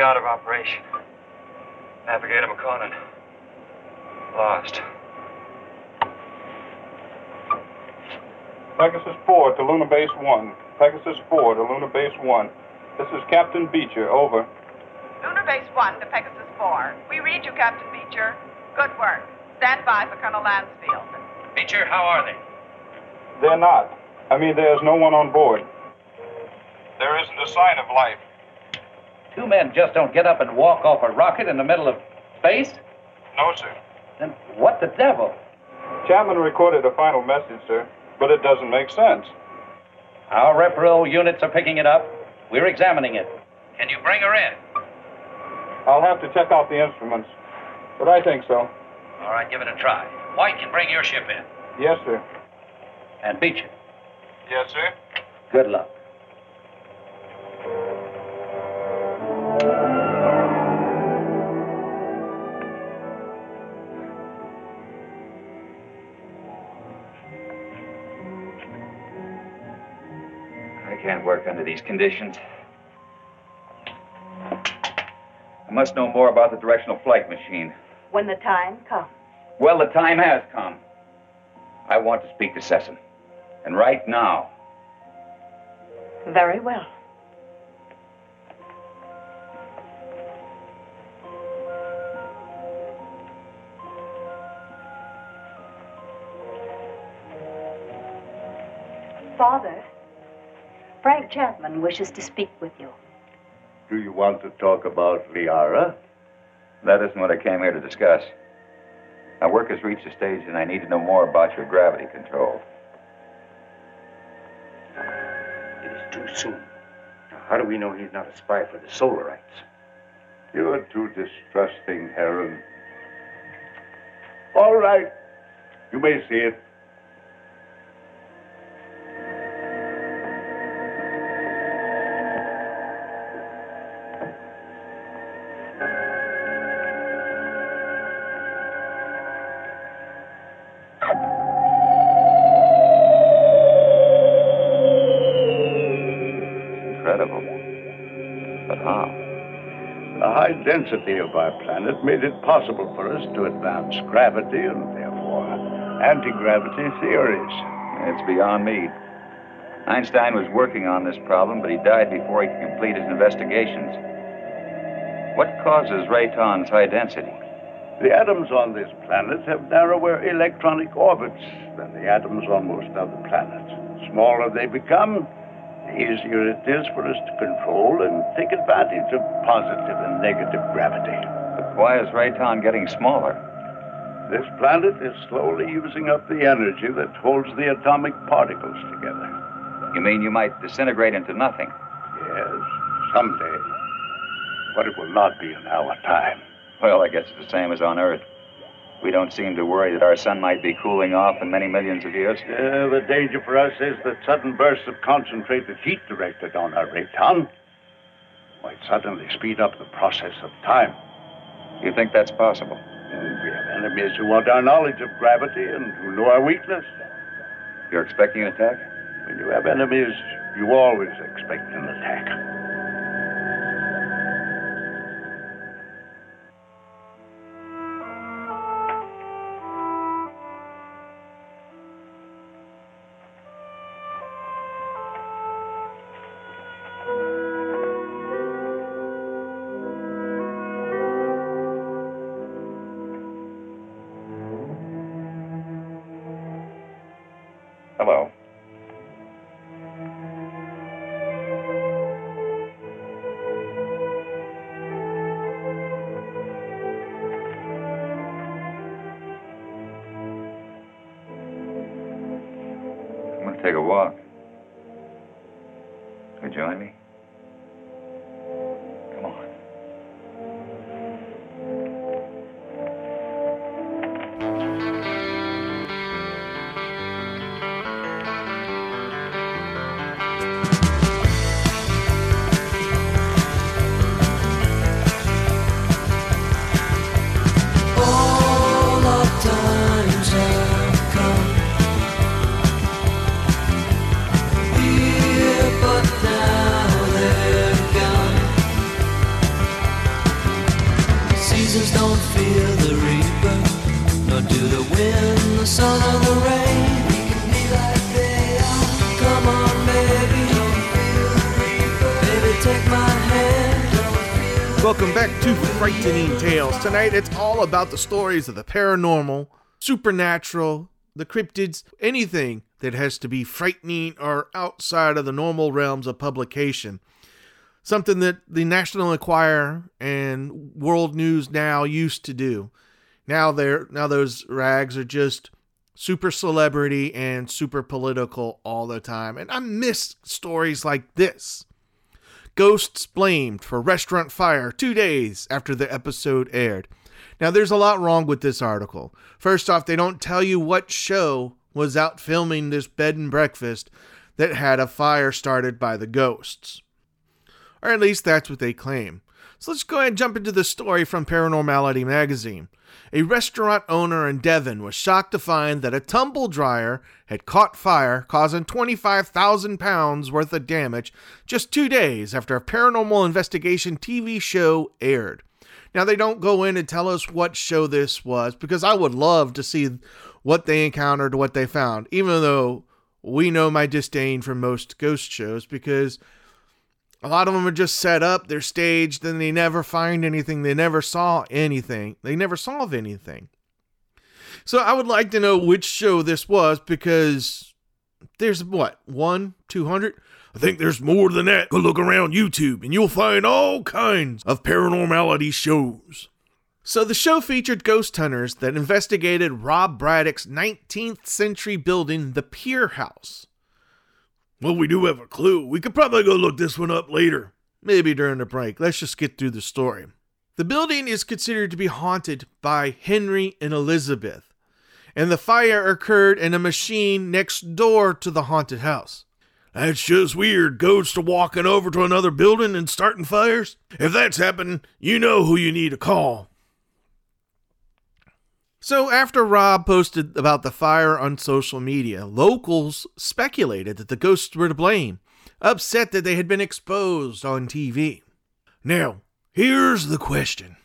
Out of operation. Navigator Makonnen. Lost. Pegasus 4 to Luna Base 1. Pegasus 4 to Luna Base 1. This is Captain Beecher. Over. Lunar Base 1 to Pegasus 4. We read you, Captain Beecher. Good work. Stand by for Colonel Lansfield. Beecher, how are they? They're not. I mean, there's no one on board. There isn't a sign of life. Two men just don't get up and walk off a rocket in the middle of space? No, sir. Then what the devil? Chapman recorded a final message, sir, but it doesn't make sense. Our repro units are picking it up. We're examining it. Can you bring her in? I'll have to check out the instruments, but I think so. All right, give it a try. White can bring your ship in. Yes, sir. And Beecher. Yes, sir. Good luck. Can't work under these conditions. I must know more about the directional flight machine. When the time comes. Well, the time has come. I want to speak to Sesom. And right now. Very well. Father, Frank Chapman wishes to speak with you. Do you want to talk about Liara? That isn't what I came here to discuss. My work has reached a stage and I need to know more about your gravity control. It is too soon. Now, how do we know he's not a spy for the Solarites? You're too distrusting, Heron. All right. You may see it. Density of our planet made it possible for us to advance gravity and therefore anti gravity theories. It's beyond me. Einstein was working on this problem, but he died before he could complete his investigations. What causes Rayton's high density? The atoms on this planet have narrower electronic orbits than the atoms on most other planets. The smaller they become, easier it is for us to control and take advantage of positive and negative gravity. But why is Rayton getting smaller? This planet is slowly using up the energy that holds the atomic particles together. You mean you might disintegrate into nothing? Yes, someday. But it will not be in our time. Well, I guess it's the same as on Earth. We don't seem to worry that our sun might be cooling off in many millions of years. Yeah, the danger for us is that sudden bursts of concentrated heat directed on our Rayton might suddenly speed up the process of time. You think that's possible? Uh, we have enemies who want our knowledge of gravity and who know our weakness. You're expecting an attack? When you have enemies, you always expect an attack. Welcome back to Frightening Tales. Tonight it's all about the stories of the paranormal, supernatural, the cryptids, anything that has to be frightening or outside of the normal realms of publication. Something that the National Enquirer and World News Now used to do. Now they're now those rags are just super celebrity and super political all the time. And I miss stories like this. Ghosts blamed for restaurant fire two days after the episode aired. Now, there's a lot wrong with this article. First off, they don't tell you what show was out filming this bed and breakfast that had a fire started by the ghosts. Or at least that's what they claim. So let's go ahead and jump into the story from Paranormality magazine. A restaurant owner in Devon was shocked to find that a tumble dryer had caught fire, causing 25,000 pounds worth of damage just two days after a paranormal investigation TV show aired. Now, they don't go in and tell us what show this was because I would love to see what they encountered, what they found, even though we know my disdain for most ghost shows because a lot of them are just set up, they're staged, and they never find anything. They never saw anything. They never solve anything. So I would like to know which show this was because there's what, one, 200? I think there's more than that. Go look around YouTube and you'll find all kinds of paranormality shows. So the show featured ghost hunters that investigated Rob Braddock's 19th century building, the Pier House. Well, we do have a clue. We could probably go look this one up later. Maybe during the break. Let's just get through the story. The building is considered to be haunted by Henry and Elizabeth, and the fire occurred in a machine next door to the haunted house. That's just weird. Ghosts are walking over to another building and starting fires. If that's happening, you know who you need to call. So, after Rob posted about the fire on social media, locals speculated that the ghosts were to blame, upset that they had been exposed on TV. Now, here's the question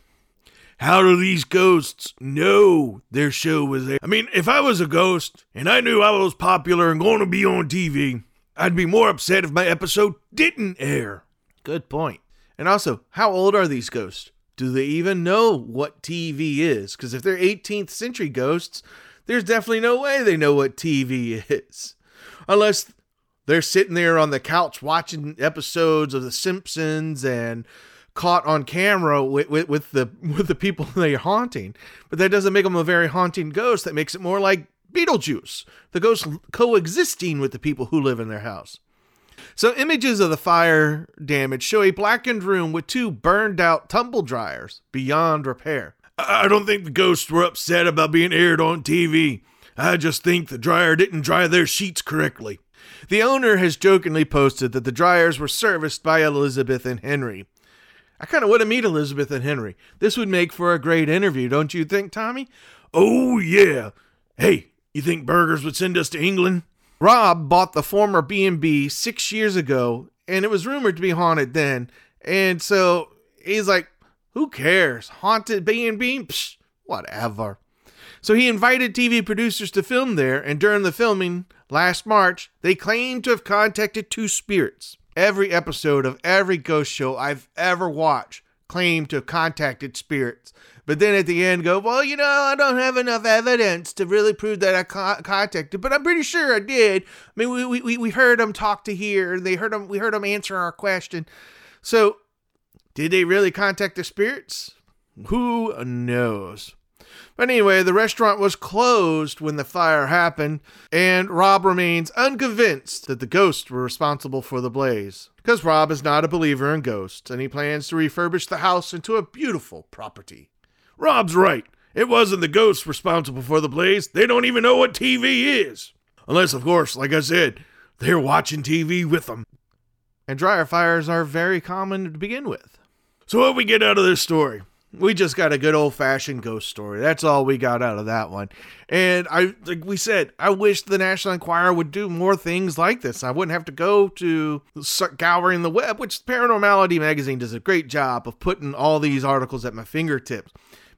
How do these ghosts know their show was there? I mean, if I was a ghost and I knew I was popular and going to be on TV, I'd be more upset if my episode didn't air. Good point. And also, how old are these ghosts? Do they even know what TV is? Because if they're 18th century ghosts, there's definitely no way they know what TV is. Unless they're sitting there on the couch watching episodes of The Simpsons and caught on camera with, with, with the with the people they're haunting. But that doesn't make them a very haunting ghost. That makes it more like Beetlejuice, the ghost coexisting with the people who live in their house. So, images of the fire damage show a blackened room with two burned out tumble dryers beyond repair. I don't think the ghosts were upset about being aired on TV. I just think the dryer didn't dry their sheets correctly. The owner has jokingly posted that the dryers were serviced by Elizabeth and Henry. I kind of want to meet Elizabeth and Henry. This would make for a great interview, don't you think, Tommy? Oh, yeah. Hey, you think Burgers would send us to England? Rob bought the former B&B 6 years ago and it was rumored to be haunted then. And so he's like, who cares? Haunted B&B? Psh, whatever. So he invited TV producers to film there and during the filming last March, they claimed to have contacted two spirits. Every episode of every ghost show I've ever watched claimed to have contacted spirits but then at the end go, well, you know, I don't have enough evidence to really prove that I co- contacted, but I'm pretty sure I did. I mean, we, we, we heard them talk to here, and they heard them, we heard them answer our question. So, did they really contact the spirits? Who knows? But anyway, the restaurant was closed when the fire happened, and Rob remains unconvinced that the ghosts were responsible for the blaze. Because Rob is not a believer in ghosts, and he plans to refurbish the house into a beautiful property. Rob's right. It wasn't the ghosts responsible for the blaze. They don't even know what TV is. Unless, of course, like I said, they're watching TV with them. And dryer fires are very common to begin with. So, what we get out of this story? We just got a good old fashioned ghost story. That's all we got out of that one. And I, like we said, I wish the National Enquirer would do more things like this. I wouldn't have to go to scouring the web, which Paranormality magazine does a great job of putting all these articles at my fingertips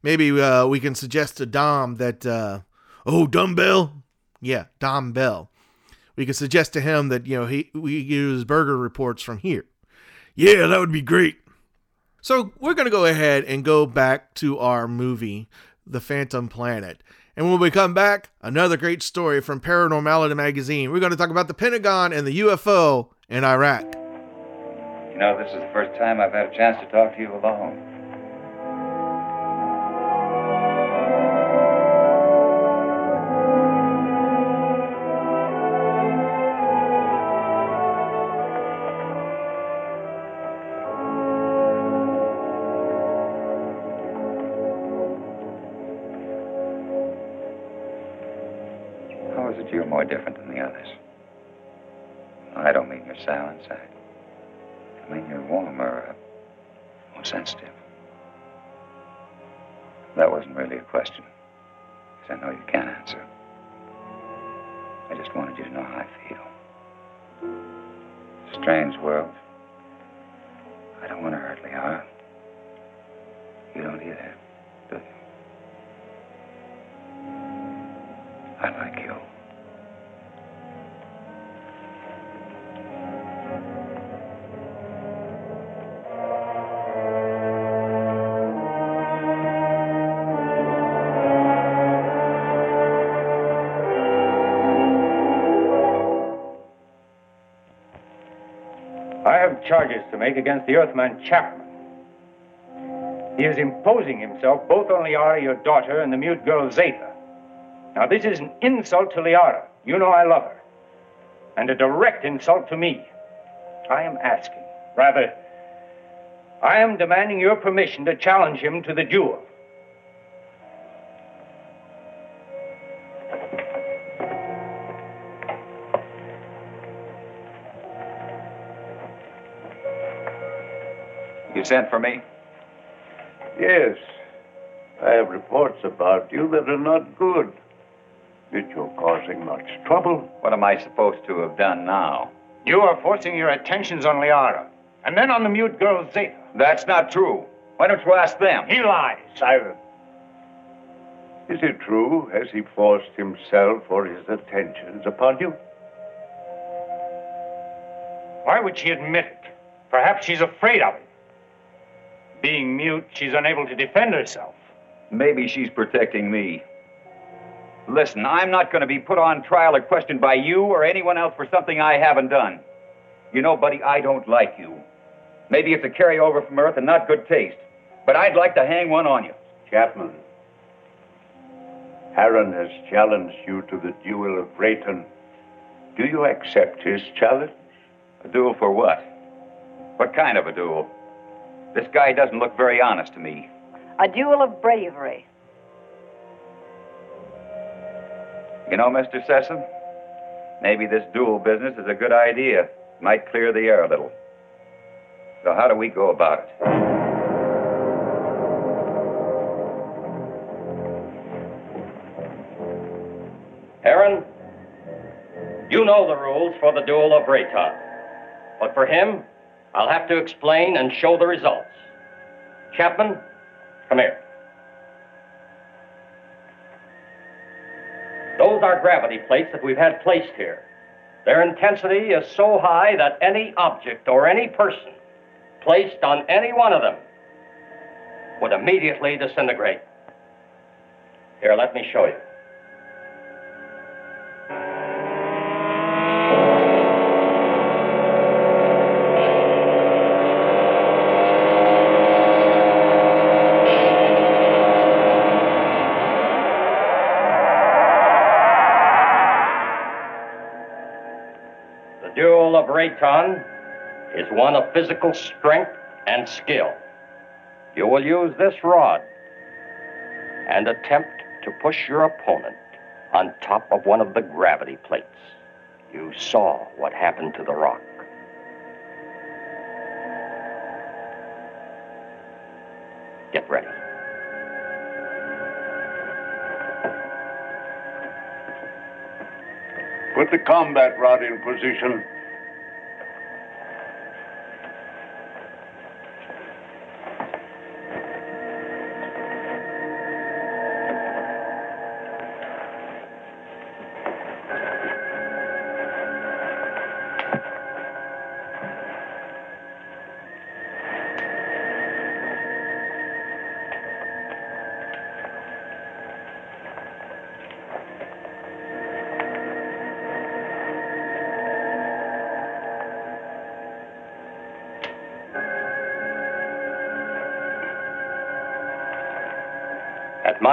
maybe uh, we can suggest to Dom that, uh, Oh, dumbbell? Yeah, Dom Bell. We could suggest to him that, you know, he we use burger reports from here. Yeah, that would be great. So we're going to go ahead and go back to our movie, The Phantom Planet. And when we come back, another great story from Paranormality Magazine. We're going to talk about the Pentagon and the UFO in Iraq. You know, this is the first time I've had a chance to talk to you alone. Wasn't really a question, because I know you can't answer. I just wanted you to know how I feel. Strange world. I don't want to hurt Liara. You don't either, do you? I like you. Charges to make against the Earthman Chapman. He is imposing himself both on Liara, your daughter, and the mute girl Zeta. Now, this is an insult to Liara. You know I love her. And a direct insult to me. I am asking, rather, I am demanding your permission to challenge him to the duel. Sent for me? Yes. I have reports about you that are not good. That you're causing much trouble. What am I supposed to have done now? You are forcing your attentions on Liara, and then on the mute girl Zeta. That's not true. Why don't you ask them? He lies. Silence. Is it true? Has he forced himself or his attentions upon you? Why would she admit it? Perhaps she's afraid of him. Being mute, she's unable to defend herself. Maybe she's protecting me. Listen, I'm not going to be put on trial or questioned by you or anyone else for something I haven't done. You know, buddy, I don't like you. Maybe it's a carryover from Earth and not good taste, but I'd like to hang one on you. Chapman, Aaron has challenged you to the duel of Rayton. Do you accept his challenge? A duel for what? What kind of a duel? This guy doesn't look very honest to me. A duel of bravery. You know, Mr. Sesom, maybe this duel business is a good idea. Might clear the air a little. So how do we go about it? Aaron, you know the rules for the duel of Rayton. But for him, I'll have to explain and show the results. Chapman, come here. Those are gravity plates that we've had placed here. Their intensity is so high that any object or any person placed on any one of them would immediately disintegrate. Here, let me show you. Rayton is one of physical strength and skill. You will use this rod and attempt to push your opponent on top of one of the gravity plates. You saw what happened to the rock. Get ready. Put the combat rod in position.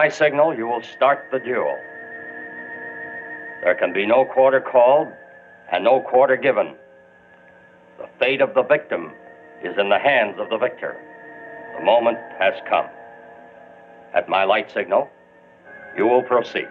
My signal, you will start the duel. There can be no quarter called and no quarter given. The fate of the victim is in the hands of the victor. The moment has come. At my light signal, you will proceed.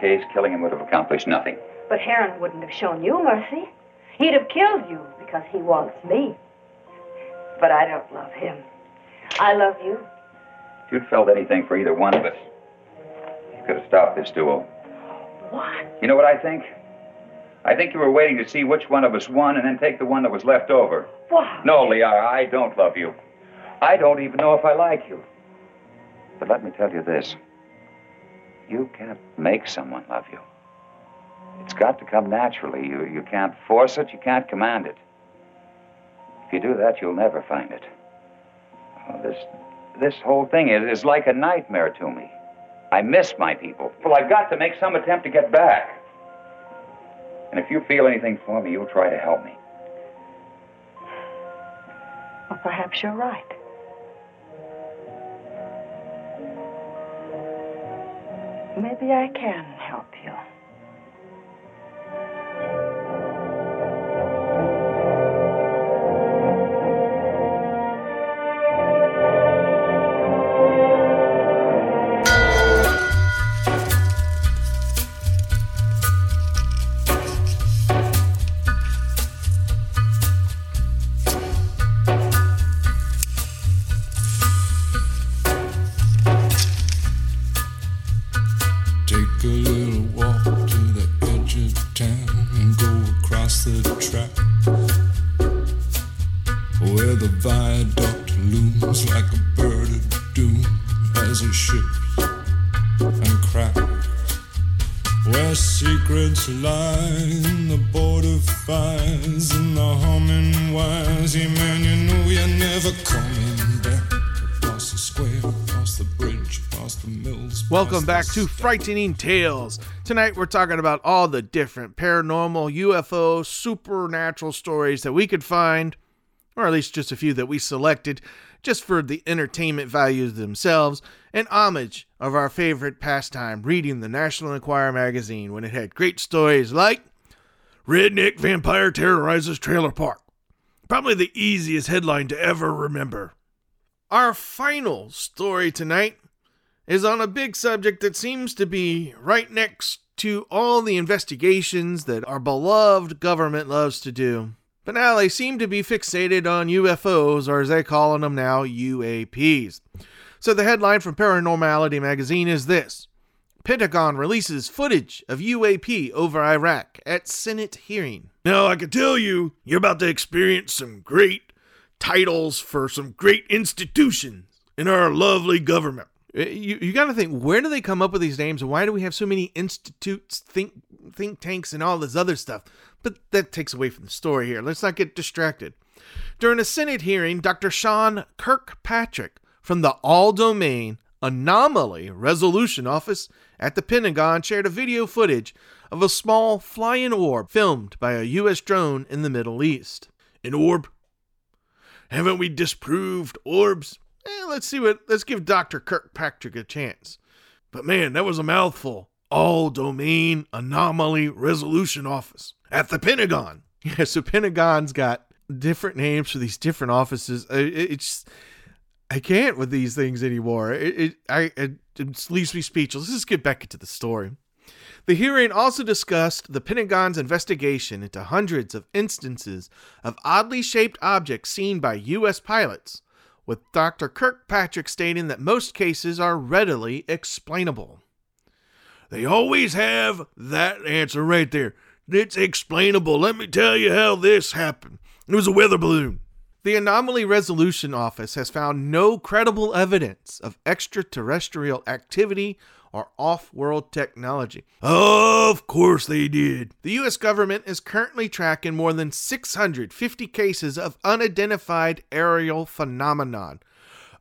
Case, killing him would have accomplished nothing. But Heron wouldn't have shown you mercy. He'd have killed you because he wants me. But I don't love him. I love you. If you'd felt anything for either one of us, you could have stopped this duel. What? You know what I think? I think you were waiting to see which one of us won and then take the one that was left over. What? No, Liara, I don't love you. I don't even know if I like you. But let me tell you this you can't make someone love you. It's got to come naturally. You, you can't force it, you can't command it. If you do that, you'll never find it. Oh, this, this whole thing is, is like a nightmare to me. I miss my people. Well, I've got to make some attempt to get back. And if you feel anything for me, you'll try to help me. Well, perhaps you're right. Maybe I can help you. Lie the border fires and the humming wires. Yeah, man, you know you're never coming back. Across the square, across the bridge, the mills. Welcome back to Frightening Tales. Tonight we're talking about all the different paranormal, UFO, supernatural stories that we could find, or at least just a few that we selected just for the entertainment values themselves, and homage of our favorite pastime, reading the National Enquirer magazine when it had great stories like Redneck Vampire Terrorizes Trailer Park. Probably the easiest headline to ever remember. Our final story tonight is on a big subject that seems to be right next to all the investigations that our beloved government loves to do. But now they seem to be fixated on UFOs, or as they call them now, UAPs. So the headline from Paranormality magazine is this Pentagon releases footage of UAP over Iraq at Senate hearing. Now, I can tell you, you're about to experience some great titles for some great institutions in our lovely government. Uh, You, you got to think, where do they come up with these names and why do we have so many institutes, think, think tanks, and all this other stuff? But that takes away from the story here. Let's not get distracted. During a Senate hearing, Dr. Sean Kirkpatrick from the All Domain Anomaly Resolution Office at the Pentagon shared a video footage of a small flying orb filmed by a U.S. drone in the Middle East. An orb? Haven't we disproved orbs? Eh, let's see what. Let's give Dr. Kirkpatrick a chance. But man, that was a mouthful. All Domain Anomaly Resolution Office at the Pentagon. Yeah, so Pentagon's got different names for these different offices. Uh, it's I can't with these things anymore. It, it I it, it leaves me speechless. Let's just get back into the story. The hearing also discussed the Pentagon's investigation into hundreds of instances of oddly shaped objects seen by U.S. pilots, with Dr. Kirkpatrick stating that most cases are readily explainable. They always have that answer right there. It's explainable. Let me tell you how this happened. It was a weather balloon. The Anomaly Resolution Office has found no credible evidence of extraterrestrial activity or off world technology. Of course they did. The U.S. government is currently tracking more than 650 cases of unidentified aerial phenomenon.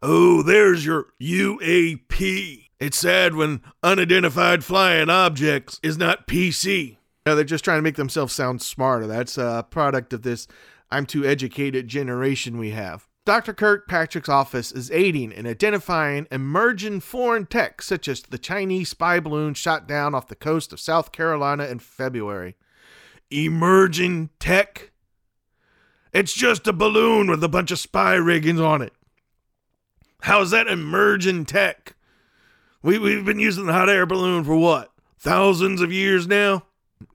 Oh, there's your UAP. It's sad when unidentified flying objects is not PC. No, they're just trying to make themselves sound smarter. That's a product of this I'm too educated generation we have. Dr. Kirkpatrick's office is aiding in identifying emerging foreign tech, such as the Chinese spy balloon shot down off the coast of South Carolina in February. Emerging tech? It's just a balloon with a bunch of spy riggings on it. How's that emerging tech? We, we've been using the hot air balloon for what? Thousands of years now?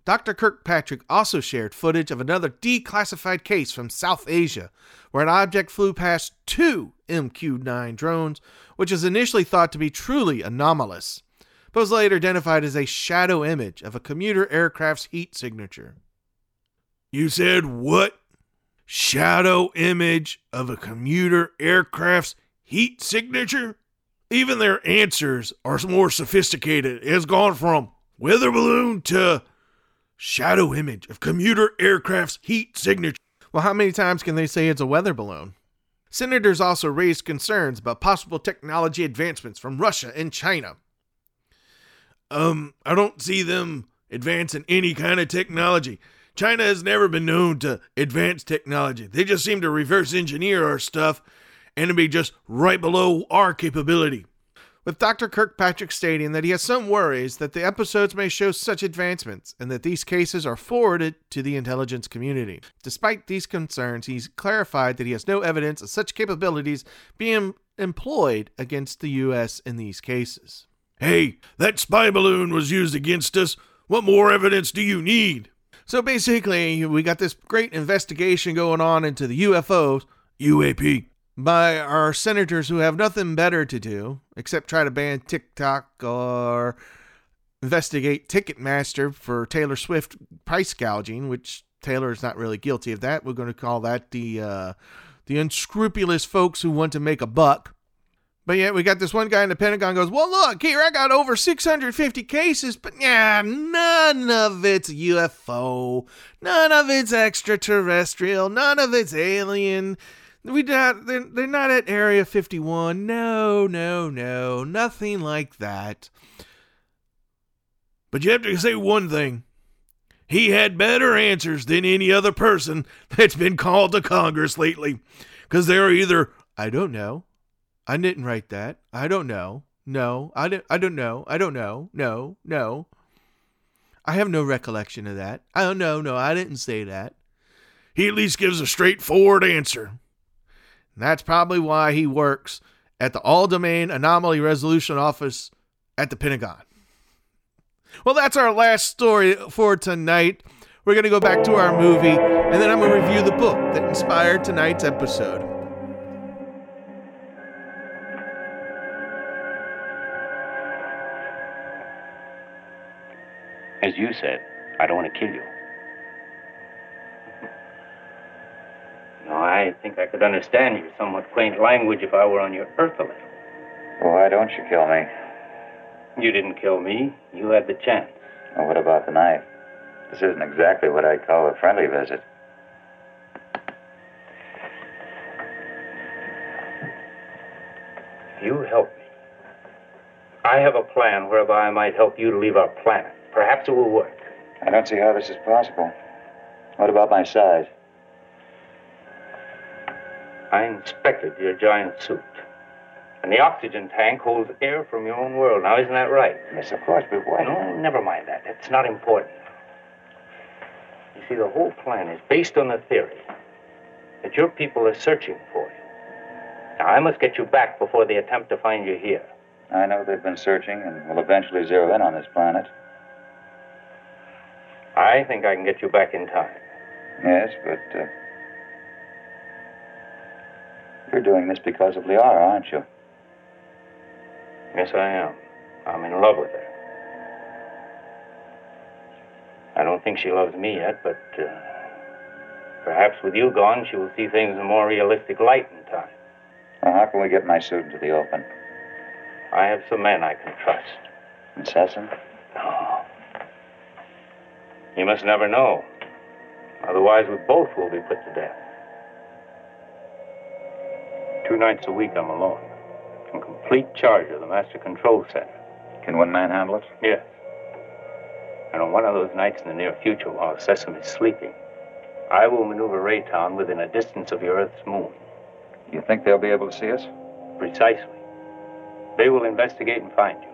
Dr. Kirkpatrick also shared footage of another declassified case from South Asia, where an object flew past two MQ 9 drones, which is initially thought to be truly anomalous, but was later identified as a shadow image of a commuter aircraft's heat signature. You said what? Shadow image of a commuter aircraft's heat signature? Even their answers are more sophisticated. It has gone from weather balloon to shadow image of commuter aircraft's heat signature. Well, how many times can they say it's a weather balloon? Senators also raised concerns about possible technology advancements from Russia and China. Um, I don't see them advancing any kind of technology. China has never been known to advance technology. They just seem to reverse engineer our stuff be just right below our capability. With Dr. Kirkpatrick stating that he has some worries that the episodes may show such advancements and that these cases are forwarded to the intelligence community. Despite these concerns, he's clarified that he has no evidence of such capabilities being employed against the U.S. in these cases. Hey, that spy balloon was used against us. What more evidence do you need? So basically, we got this great investigation going on into the UFOs, UAP, by our senators who have nothing better to do except try to ban TikTok or investigate Ticketmaster for Taylor Swift price gouging, which Taylor is not really guilty of that. We're going to call that the uh, the unscrupulous folks who want to make a buck. But yet we got this one guy in the Pentagon goes, well, look here, I got over 650 cases, but yeah, none of it's UFO, none of it's extraterrestrial, none of it's alien. We not they're, they're not at Area 51. No, no, no, nothing like that. But you have to say one thing. He had better answers than any other person that's been called to Congress lately. Because they're either, I don't know. I didn't write that. I don't know. No, I don't, I don't know. I don't know. No, no. I have no recollection of that. I don't know. No, I didn't say that. he at least gives a straightforward answer. And that's probably why he works at the All Domain Anomaly Resolution Office at the Pentagon. Well, that's our last story for tonight. We're going to go back to our movie, and then I'm going to review the book that inspired tonight's episode. As you said, I don't want to kill you. I think I could understand your somewhat quaint language if I were on your Earth a little. why don't you kill me? You didn't kill me. You had the chance. Well, what about the knife? This isn't exactly what I'd call a friendly visit. You help me. I have a plan whereby I might help you to leave our planet. Perhaps it will work. I don't see how this is possible. What about my size? I inspected your giant suit. And the oxygen tank holds air from your own world. Now, isn't that right? Yes, of course, but why? No, never mind that. It's not important. You see, the whole plan is based on the theory that your people are searching for you. Now, I must get you back before they attempt to find you here. I know they've been searching and will eventually zero in on this planet. I think I can get you back in time. Yes, but uh, you're doing this because of Liara, aren't you? Yes, I am. I'm in love with her. I don't think she loves me yet, but uh, perhaps with you gone, she will see things in a more realistic light in time. Well, how can we get my suit into the open? I have some men I can trust. Incessant? No. You must never know. Otherwise, we both will be put to death. Two nights a week, I'm alone. In complete charge of the Master Control Center. Can one man handle it? Yes. And on one of those nights in the near future, while Sesom is sleeping, I will maneuver Rayton within a distance of your Earth's moon. You think they'll be able to see us? Precisely. They will investigate and find you.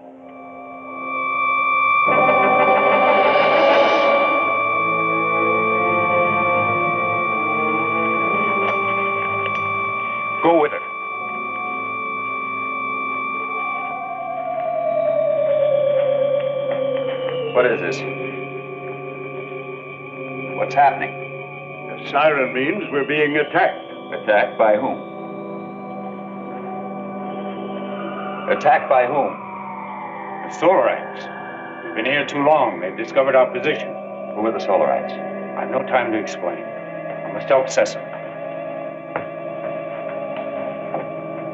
Is this? What's happening? The siren means we're being attacked. Attacked by whom? Attacked by whom? The Solarites. We've been here too long. They've discovered our position. Who are the Solarites? I've no time to explain. I must help Sesom.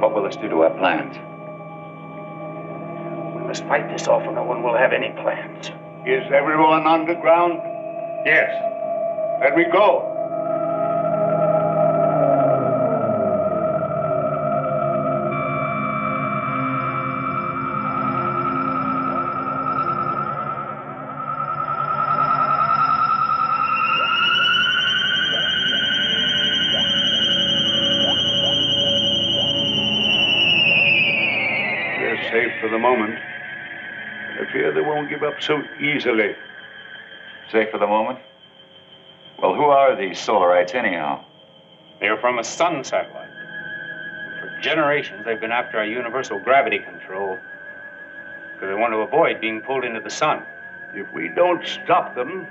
What will this do to our plans? We must fight this off or no one will have any plans. Is everyone underground? Yes. Let me go. Up so easily. Safe for the moment? Well, who are these Solarites, anyhow? They're from a sun satellite. For generations, they've been after our universal gravity control because they want to avoid being pulled into the sun. If we don't stop them,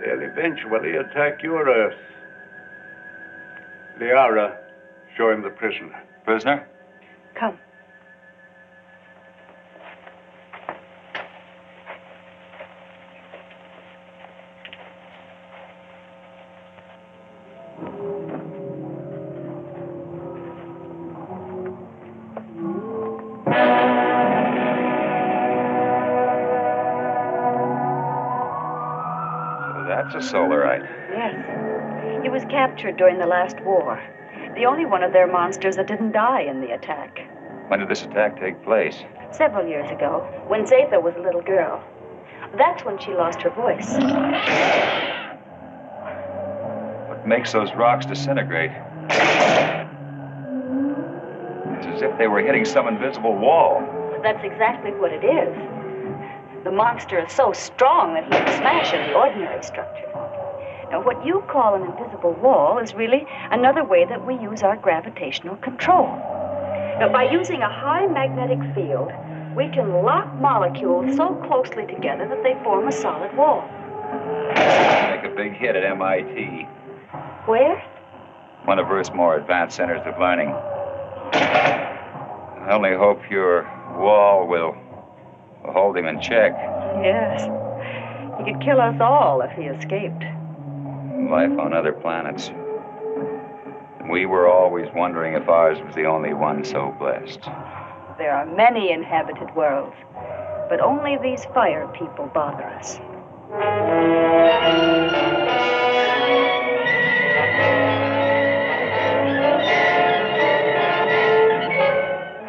they'll eventually attack your Earth. Liara, show him the prisoner. Prisoner? Come. Captured during the last war. The only one of their monsters that didn't die in the attack. When did this attack take place? Several years ago, when Zetha was a little girl. That's when she lost her voice. What makes those rocks disintegrate? It's as if they were hitting some invisible wall. That's exactly what it is. The monster is so strong that he can smash any ordinary structure. Now, what you call an invisible wall is really another way that we use our gravitational control. Now, by using a high magnetic field, we can lock molecules so closely together that they form a solid wall. Make a big hit at MIT, Where? one of Earth's more advanced centers of learning. I only hope your wall will, will hold him in check. Yes. He could kill us all if he escaped. Life on other planets. We were always wondering if ours was the only one so blessed. There are many inhabited worlds, but only these fire people bother us. We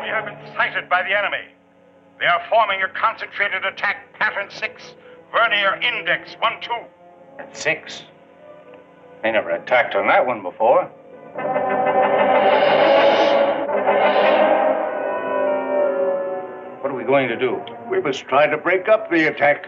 have been sighted by the enemy. They are forming a concentrated attack pattern 6, vernier index 1 2. At six. They never attacked on that one before. What are we going to do? We must try to break up the attack.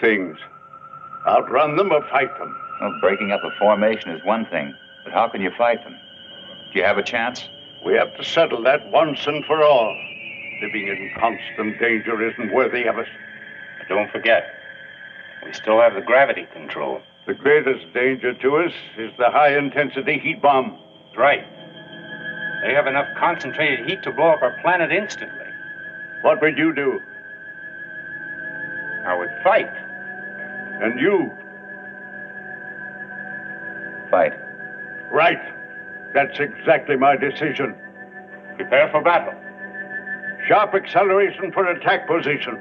Things outrun them or fight them. Well, breaking up a formation is one thing, but how can you fight them? Do you have a chance? We have to settle that once and for all. Living in constant danger isn't worthy of us. But don't forget, we still have the gravity control. The greatest danger to us is the high intensity heat bomb. That's right. They have enough concentrated heat to blow up our planet instantly. What would you do? I would fight. And you? Fight. Right. That's exactly my decision. Prepare for battle. Sharp acceleration for attack position.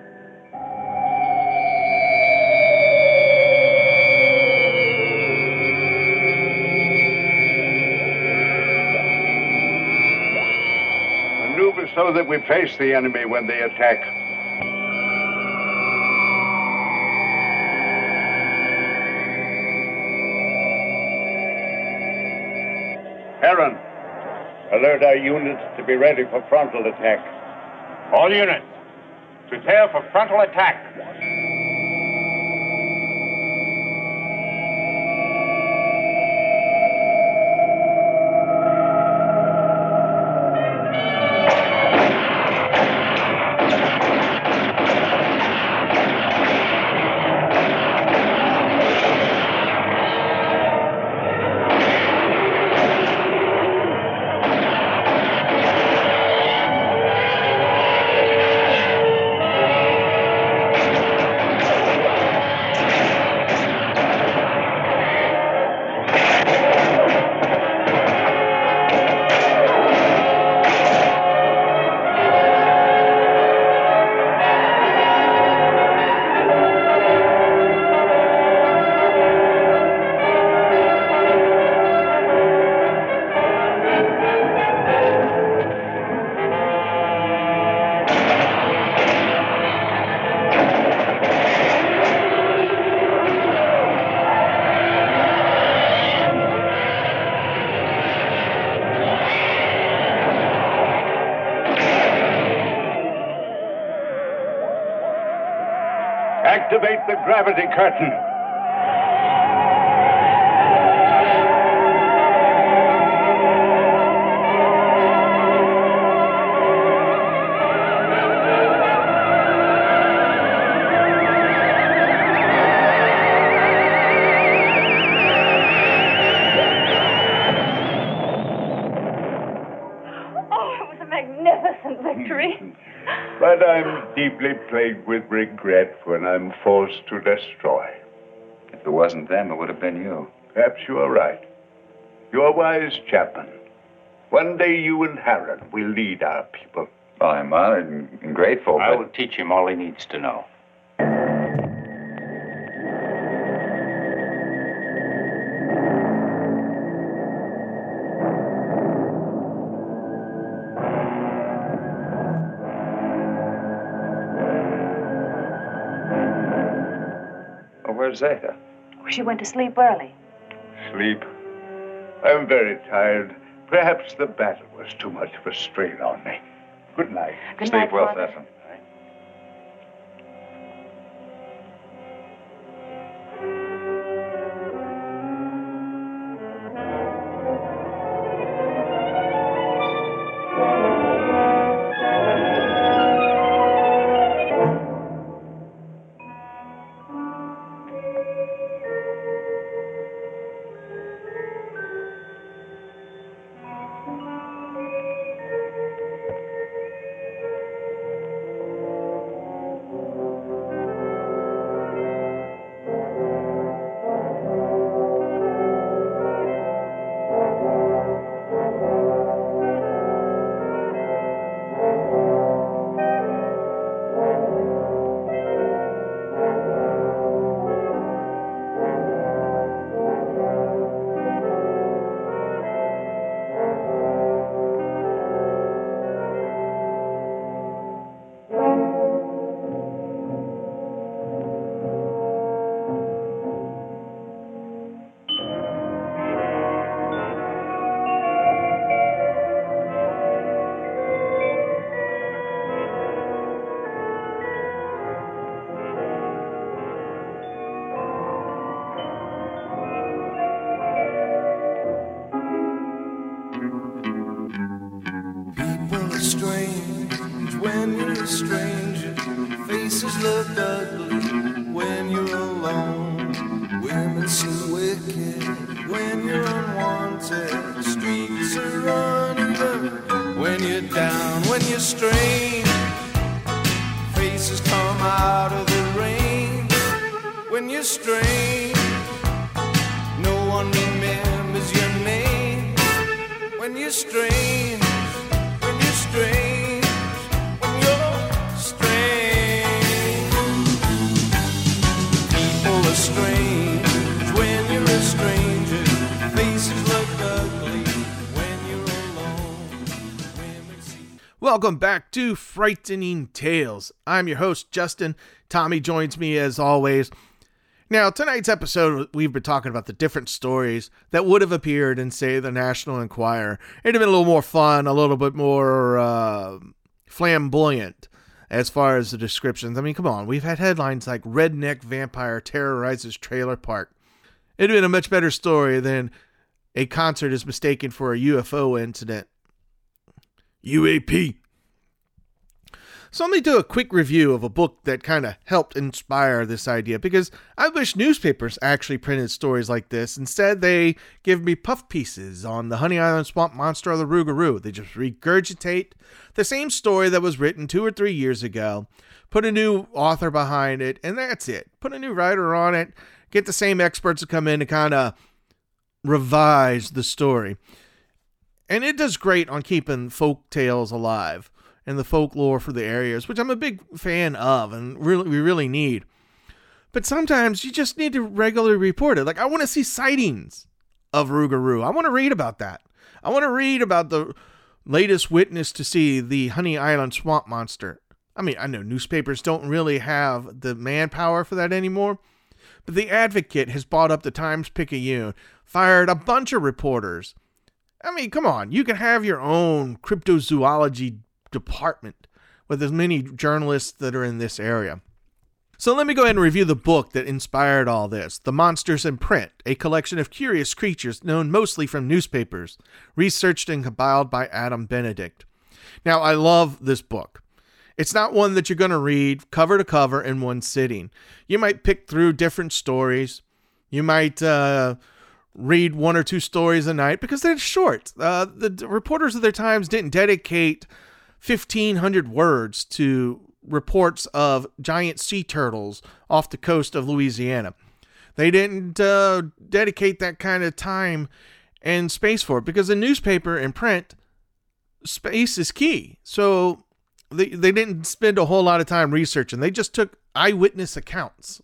Maneuver so that we face the enemy when they attack. Alert our units to be ready for frontal attack. All units, prepare for frontal attack. Gravity curtain. With regret when I'm forced to destroy. If it wasn't them, it would have been you. Perhaps you are right. You're wise, Chapman. One day you and Herron will lead our people. Well, I'm honored and, and grateful, I but will teach him all he needs to know. Where's Zetha? She went to sleep early. Sleep. I'm very tired. Perhaps the battle was too much of a strain on me. Good night. Good Sleep night, well, Father. Welcome back to Frightening Tales. I'm your host, Justin. Tommy joins me as always. Now, tonight's episode, we've been talking about the different stories that would have appeared in, say, the National Enquirer. It'd have been a little more fun, a little bit more uh, flamboyant as far as the descriptions. I mean, come on, we've had headlines like Redneck Vampire Terrorizes Trailer Park. It'd have been a much better story than a concert is mistaken for a UFO incident. UAP. So let me do a quick review of a book that kind of helped inspire this idea because I wish newspapers actually printed stories like this. Instead, they give me puff pieces on the Honey Island Swamp Monster or the Rougarou. They just regurgitate the same story that was written two or three years ago, put a new author behind it, and that's it. Put a new writer on it, get the same experts to come in to kind of revise the story. And it does great on keeping folk tales alive and the folklore for the areas, which I'm a big fan of and really we really need. But sometimes you just need to regularly report it. Like I want to see sightings of Rougarou. I want to read about that. I want to read about the latest witness to see the Honey Island swamp monster. I mean, I know newspapers don't really have the manpower for that anymore, but the Advocate has bought up the Times Picayune, fired a bunch of reporters. I mean, come on, you can have your own cryptozoology department with as many journalists that are in this area. So let me go ahead and review the book that inspired all this The Monsters in Print, a collection of curious creatures known mostly from newspapers, researched and compiled by Adam Benedict. Now, I love this book. It's not one that you're going to read cover to cover in one sitting. You might pick through different stories. You might uh, read one or two stories a night because they're short. Uh, the reporters of their times didn't dedicate 1,500 words to reports of giant sea turtles off the coast of Louisiana. They didn't uh, dedicate that kind of time and space for it because the newspaper and print, space is key. So they, they didn't spend a whole lot of time researching. They just took eyewitness accounts.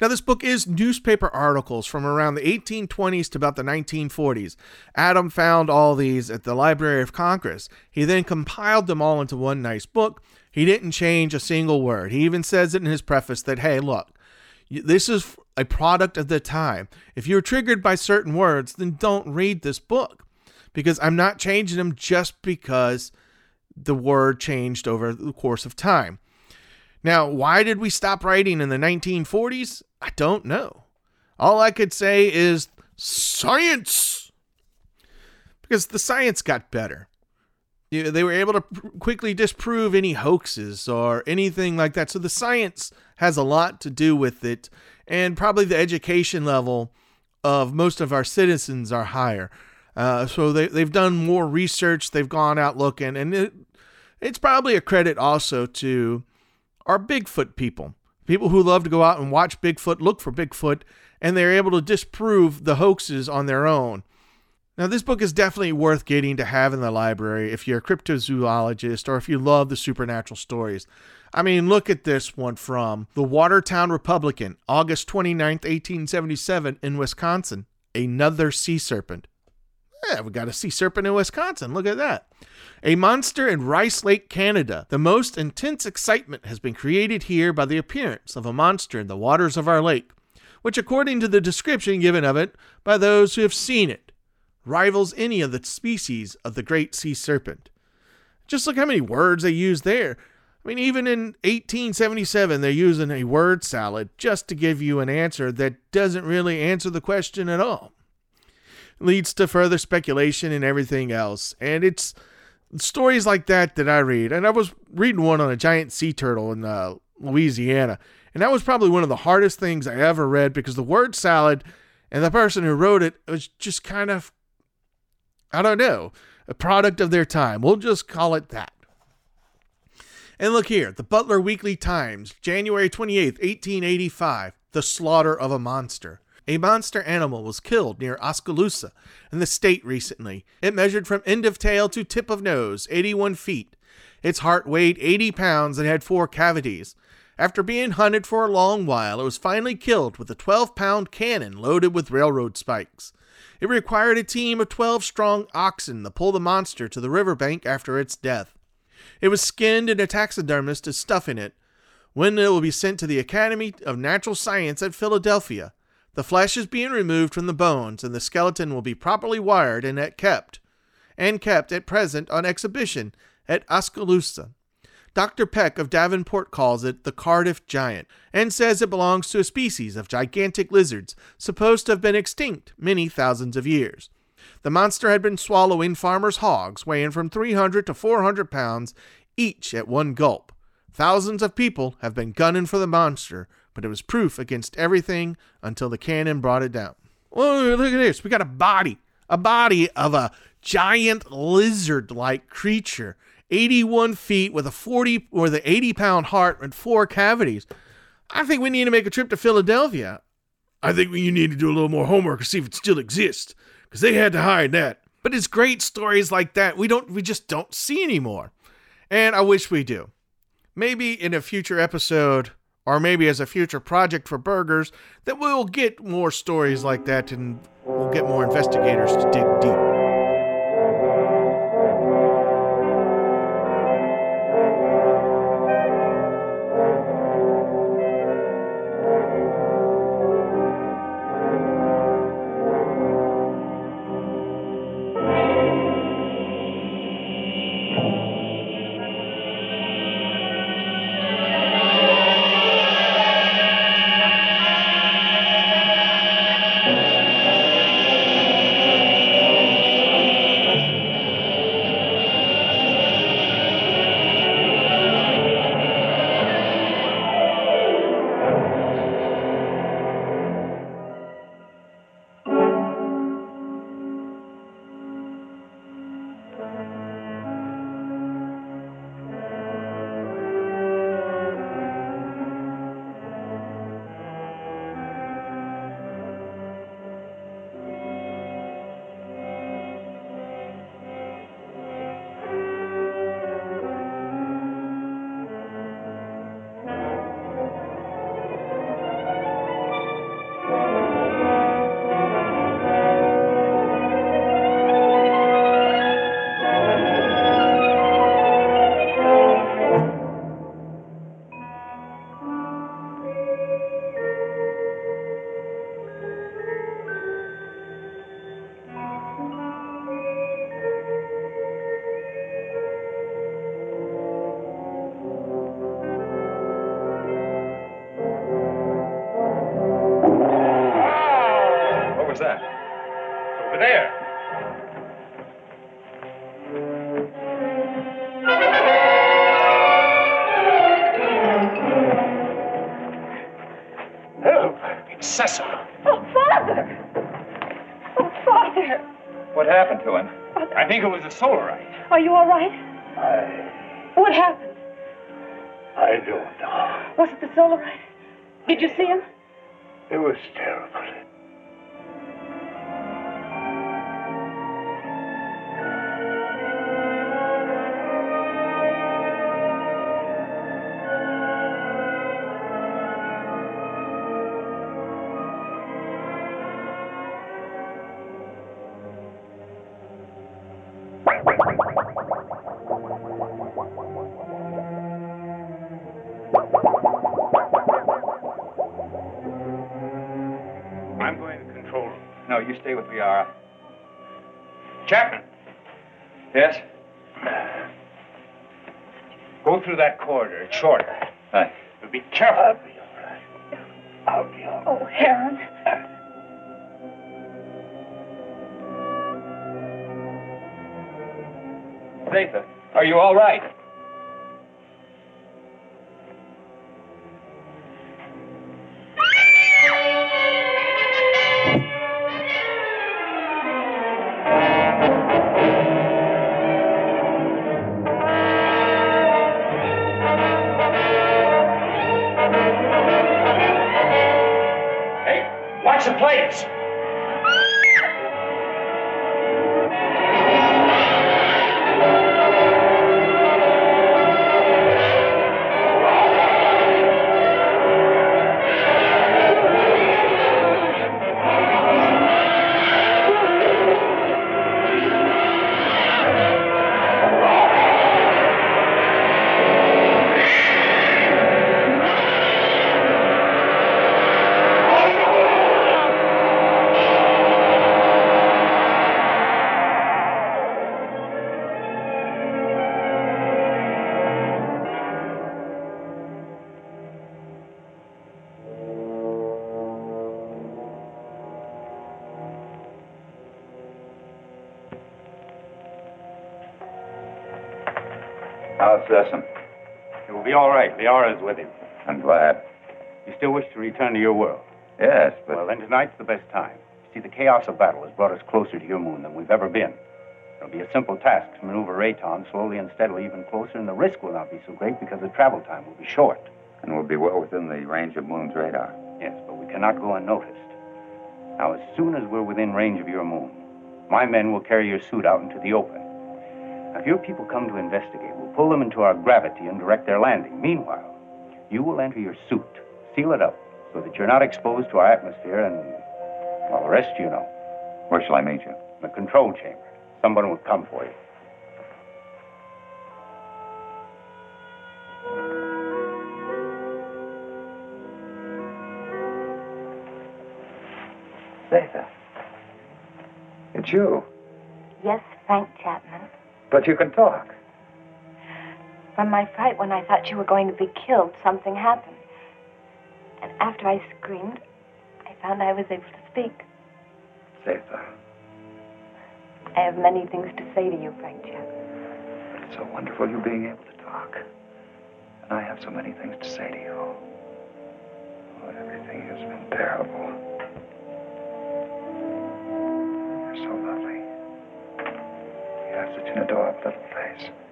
Now, this book is newspaper articles from around the 1820s to about the 1940s. Adam found all these at the Library of Congress. He then compiled them all into one nice book. He didn't change a single word. He even says it in his preface that, hey, look, this is a product of the time. If you're triggered by certain words, then don't read this book because I'm not changing them just because the word changed over the course of time. Now, why did we stop writing in the 1940s? I don't know. All I could say is science. Because the science got better. They were able to quickly disprove any hoaxes or anything like that. So the science has a lot to do with it. And probably the education level of most of our citizens are higher. Uh, so they, they've done more research. They've gone out looking. And it, it's probably a credit also to our Bigfoot people people who love to go out and watch Bigfoot, look for Bigfoot, and they're able to disprove the hoaxes on their own. Now, this book is definitely worth getting to have in the library if you're a cryptozoologist or if you love the supernatural stories. I mean, look at this one from the Watertown Republican, August 29th, 1877, in Wisconsin. Another sea serpent. Yeah, we got a sea serpent in Wisconsin. Look at that. A monster in Rice Lake, Canada. The most intense excitement has been created here by the appearance of a monster in the waters of our lake, which, according to the description given of it by those who have seen it, rivals any of the species of the great sea serpent. Just look how many words they use there. I mean, even in 1877, they're using a word salad just to give you an answer that doesn't really answer the question at all. Leads to further speculation and everything else. And it's stories like that that I read. And I was reading one on a giant sea turtle in uh, Louisiana. And that was probably one of the hardest things I ever read because the word salad and the person who wrote it was just kind of, I don't know, a product of their time. We'll just call it that. And look here, the Butler Weekly Times, January 28th, 1885, The Slaughter of a Monster. A monster animal was killed near Oskaloosa in the state recently. It measured from end of tail to tip of nose, 81 feet. Its heart weighed 80 pounds and had four cavities. After being hunted for a long while, it was finally killed with a 12 pound cannon loaded with railroad spikes. It required a team of 12 strong oxen to pull the monster to the riverbank after its death. It was skinned and a taxidermist is stuffing it. When it will be sent to the Academy of Natural Science at Philadelphia. The flesh is being removed from the bones, and the skeleton will be properly wired and kept, and kept at present on exhibition at Oskaloosa. Dr. Peck of Davenport calls it the Cardiff giant, and says it belongs to a species of gigantic lizards supposed to have been extinct many thousands of years. The monster had been swallowing farmers' hogs, weighing from 300 to 400 pounds each at one gulp. Thousands of people have been gunning for the monster, but it was proof against everything until the cannon brought it down. Oh, look at this. We got a body, a body of a giant lizard like creature, 81 feet with a 40 or the 80 pound heart and four cavities. I think we need to make a trip to Philadelphia. I think you need to do a little more homework to see if it still exists, because they had to hide that. But it's great stories like that we don't we just don't see anymore. And I wish we do. Maybe in a future episode or maybe as a future project for burgers that we'll get more stories like that and we'll get more investigators to dig deep. I think You stay with Liara. Chapman. Yes? Uh, Go through that corridor. It's shorter. How's Sesom? He will be all right. Liara is with him. I'm glad. You still wish to return to your world? Yes, but Well, then tonight's the best time. See, the chaos of battle has brought us closer to your moon than we've ever been. It'll be a simple task to maneuver Rayton slowly and steadily even closer, and the risk will not be so great because the travel time will be short. and we'll be well within the range of Moon's radar. Yes, but we cannot go unnoticed. Now, as soon as we're within range of your moon, my men will carry your suit out into the open. Now, if your people come to investigate, we'll pull them into our gravity and direct their landing. Meanwhile, you will enter your suit, seal it up, so that you're not exposed to our atmosphere, and, well, the rest you know. Where shall I meet you? In The control chamber. Someone will come for you. Zetha. It's you. Yes, Frank Chapman. But you can talk. From my fright when I thought you were going to be killed, something happened. And after I screamed, I found I was able to speak. Zetha. I have many things to say to you, Frank Chapman. It's so wonderful you being able to talk. And I have so many things to say to you. Oh, everything has been terrible. You have such an adorable little face.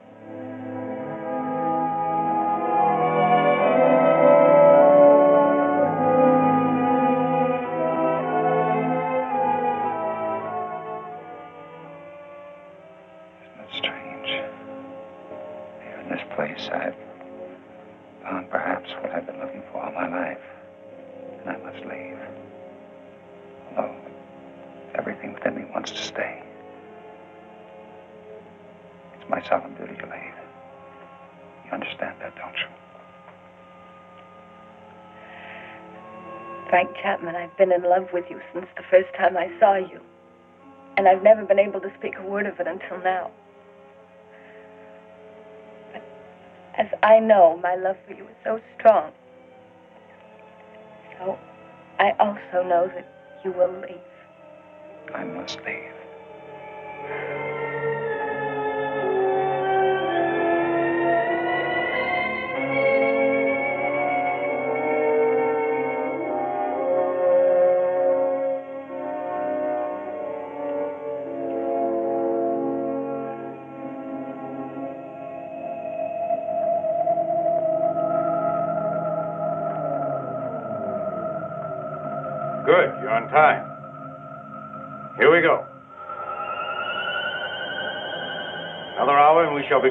Chapman, I've been in love with you since the first time I saw you. And I've never been able to speak a word of it until now. But as I know, my love for you is so strong. So I also know that you will leave. I must leave.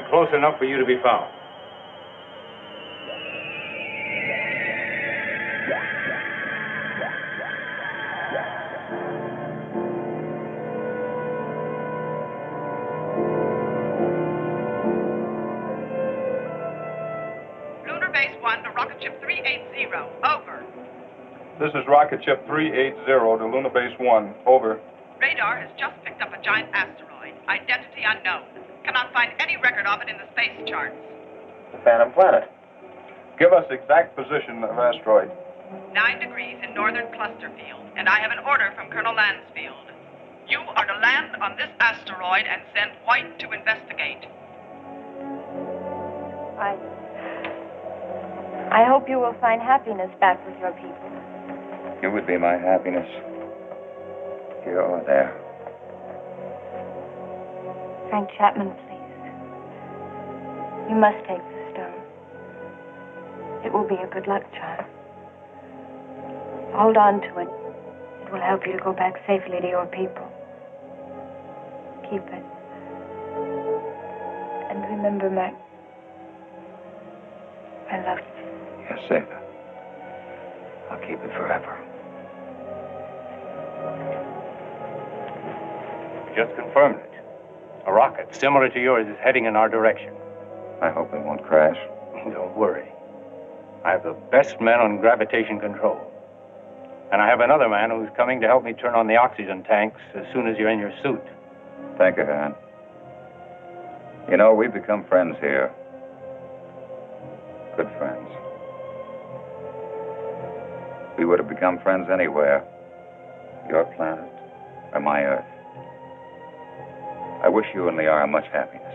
Be close enough for you to be found. Lunar Base 1 to Rocket Ship 380. Over. This is Rocket Ship 380 to Luna Base 1. Over. Radar has just picked up a giant asteroid. Identity unknown. Cannot find any record of it in the space charts. The Phantom Planet. Give us exact position of asteroid. Nine degrees in northern cluster field, and I have an order from Colonel Lansfield. You are to land on this asteroid and send White to investigate. I. I hope you will find happiness back with your people. You would be my happiness. Here or there. Frank Chapman, please. You must take the stone. It will be a good luck charm. Hold on to it. It will help you to go back safely to your people. Keep it. And remember, Mac, I love you. Yes, Zetha. I'll keep it forever. Just confirmed it. A rocket similar to yours is heading in our direction. I hope it won't crash. Don't worry. I have the best men on gravitation control. And I have another man who's coming to help me turn on the oxygen tanks as soon as you're in your suit. Thank you, Han. You know, we've become friends here. Good friends. We would have become friends anywhere. Your planet or my Earth. I wish you and Liara much happiness.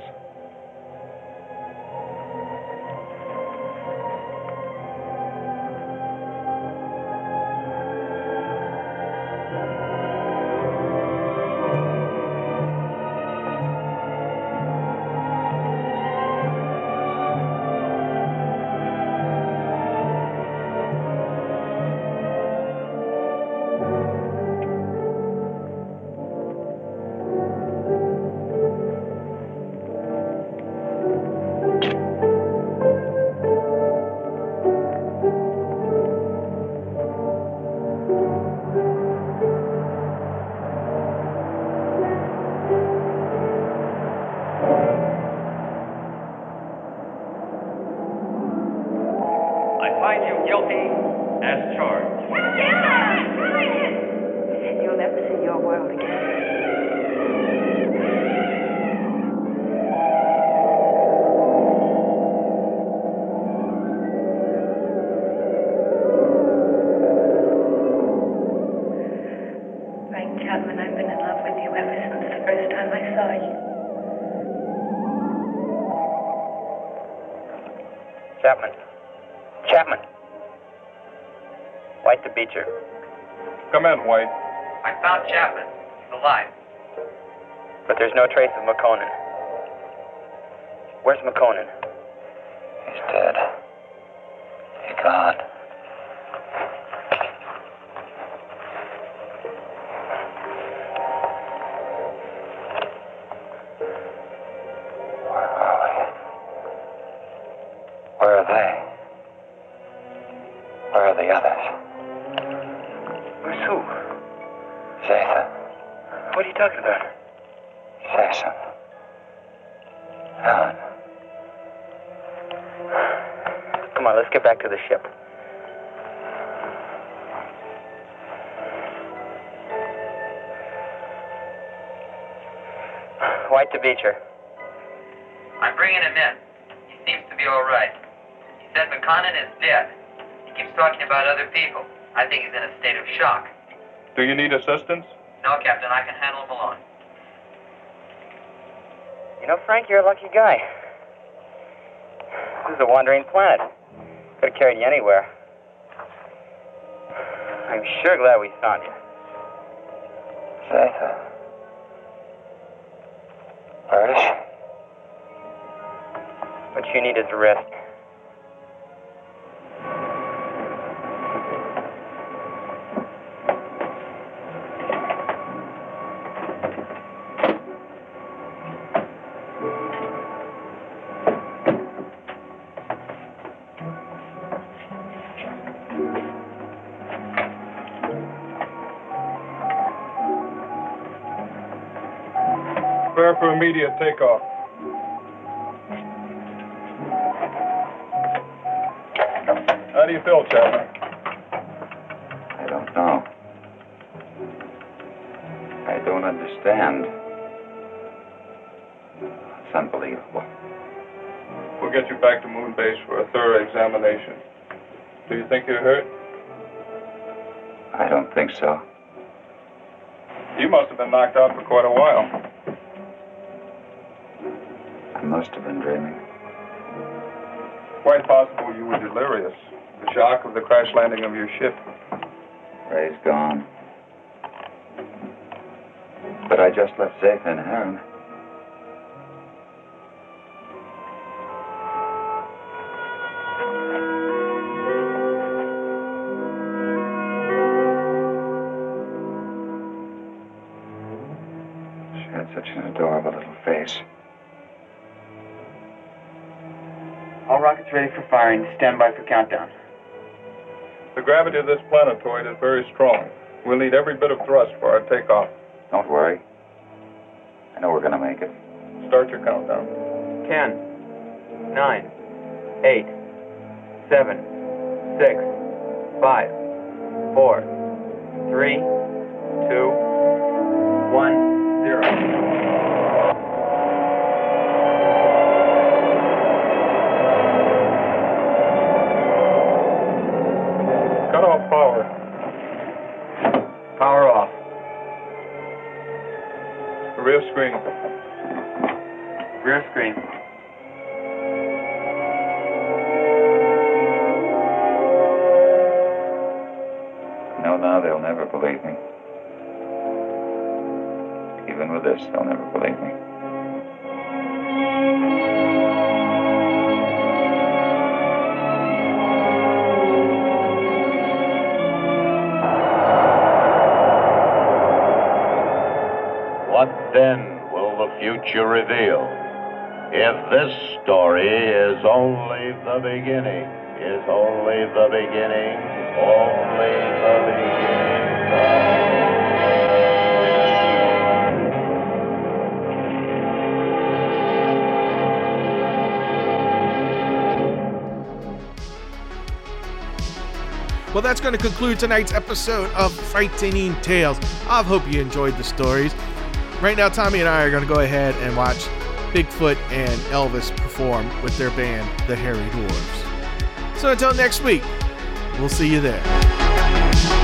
Beecher. I'm bringing him in. He seems to be all right. He said Makonnen is dead. He keeps talking about other people. I think he's in a state of shock. Do you need assistance? No, Captain, I can handle them alone. You know, Frank, you're a lucky guy. This is a wandering planet. Could have carried you anywhere. I'm sure glad we found you. Zetha. What you need is rest. Prepare for immediate takeoff. How do you feel, Chapman? I don't know. I don't understand. It's unbelievable. We'll get you back to moon base for a thorough examination. Do you think you're hurt? I don't think so. You must have been knocked out for quite a while. Must have been dreaming. Quite possible you were delirious. The shock of the crash landing of your ship. Ray's gone. But I just left Zetha and Herron. Firing. Stand by for countdown. The gravity of this planetoid is very strong. We'll need every bit of thrust for our takeoff. Don't worry. I know we're gonna make it. Start your countdown. Ten, nine, eight, seven, six, five, four, three, the beginning, is only the beginning, only the beginning. Well, that's going to conclude tonight's episode of Frightening Tales. I hope you enjoyed the stories. Right now, Tommy and I are going to go ahead and watch Bigfoot and Elvis perform with their band, the Hairy Dwarves. So until next week, we'll see you there.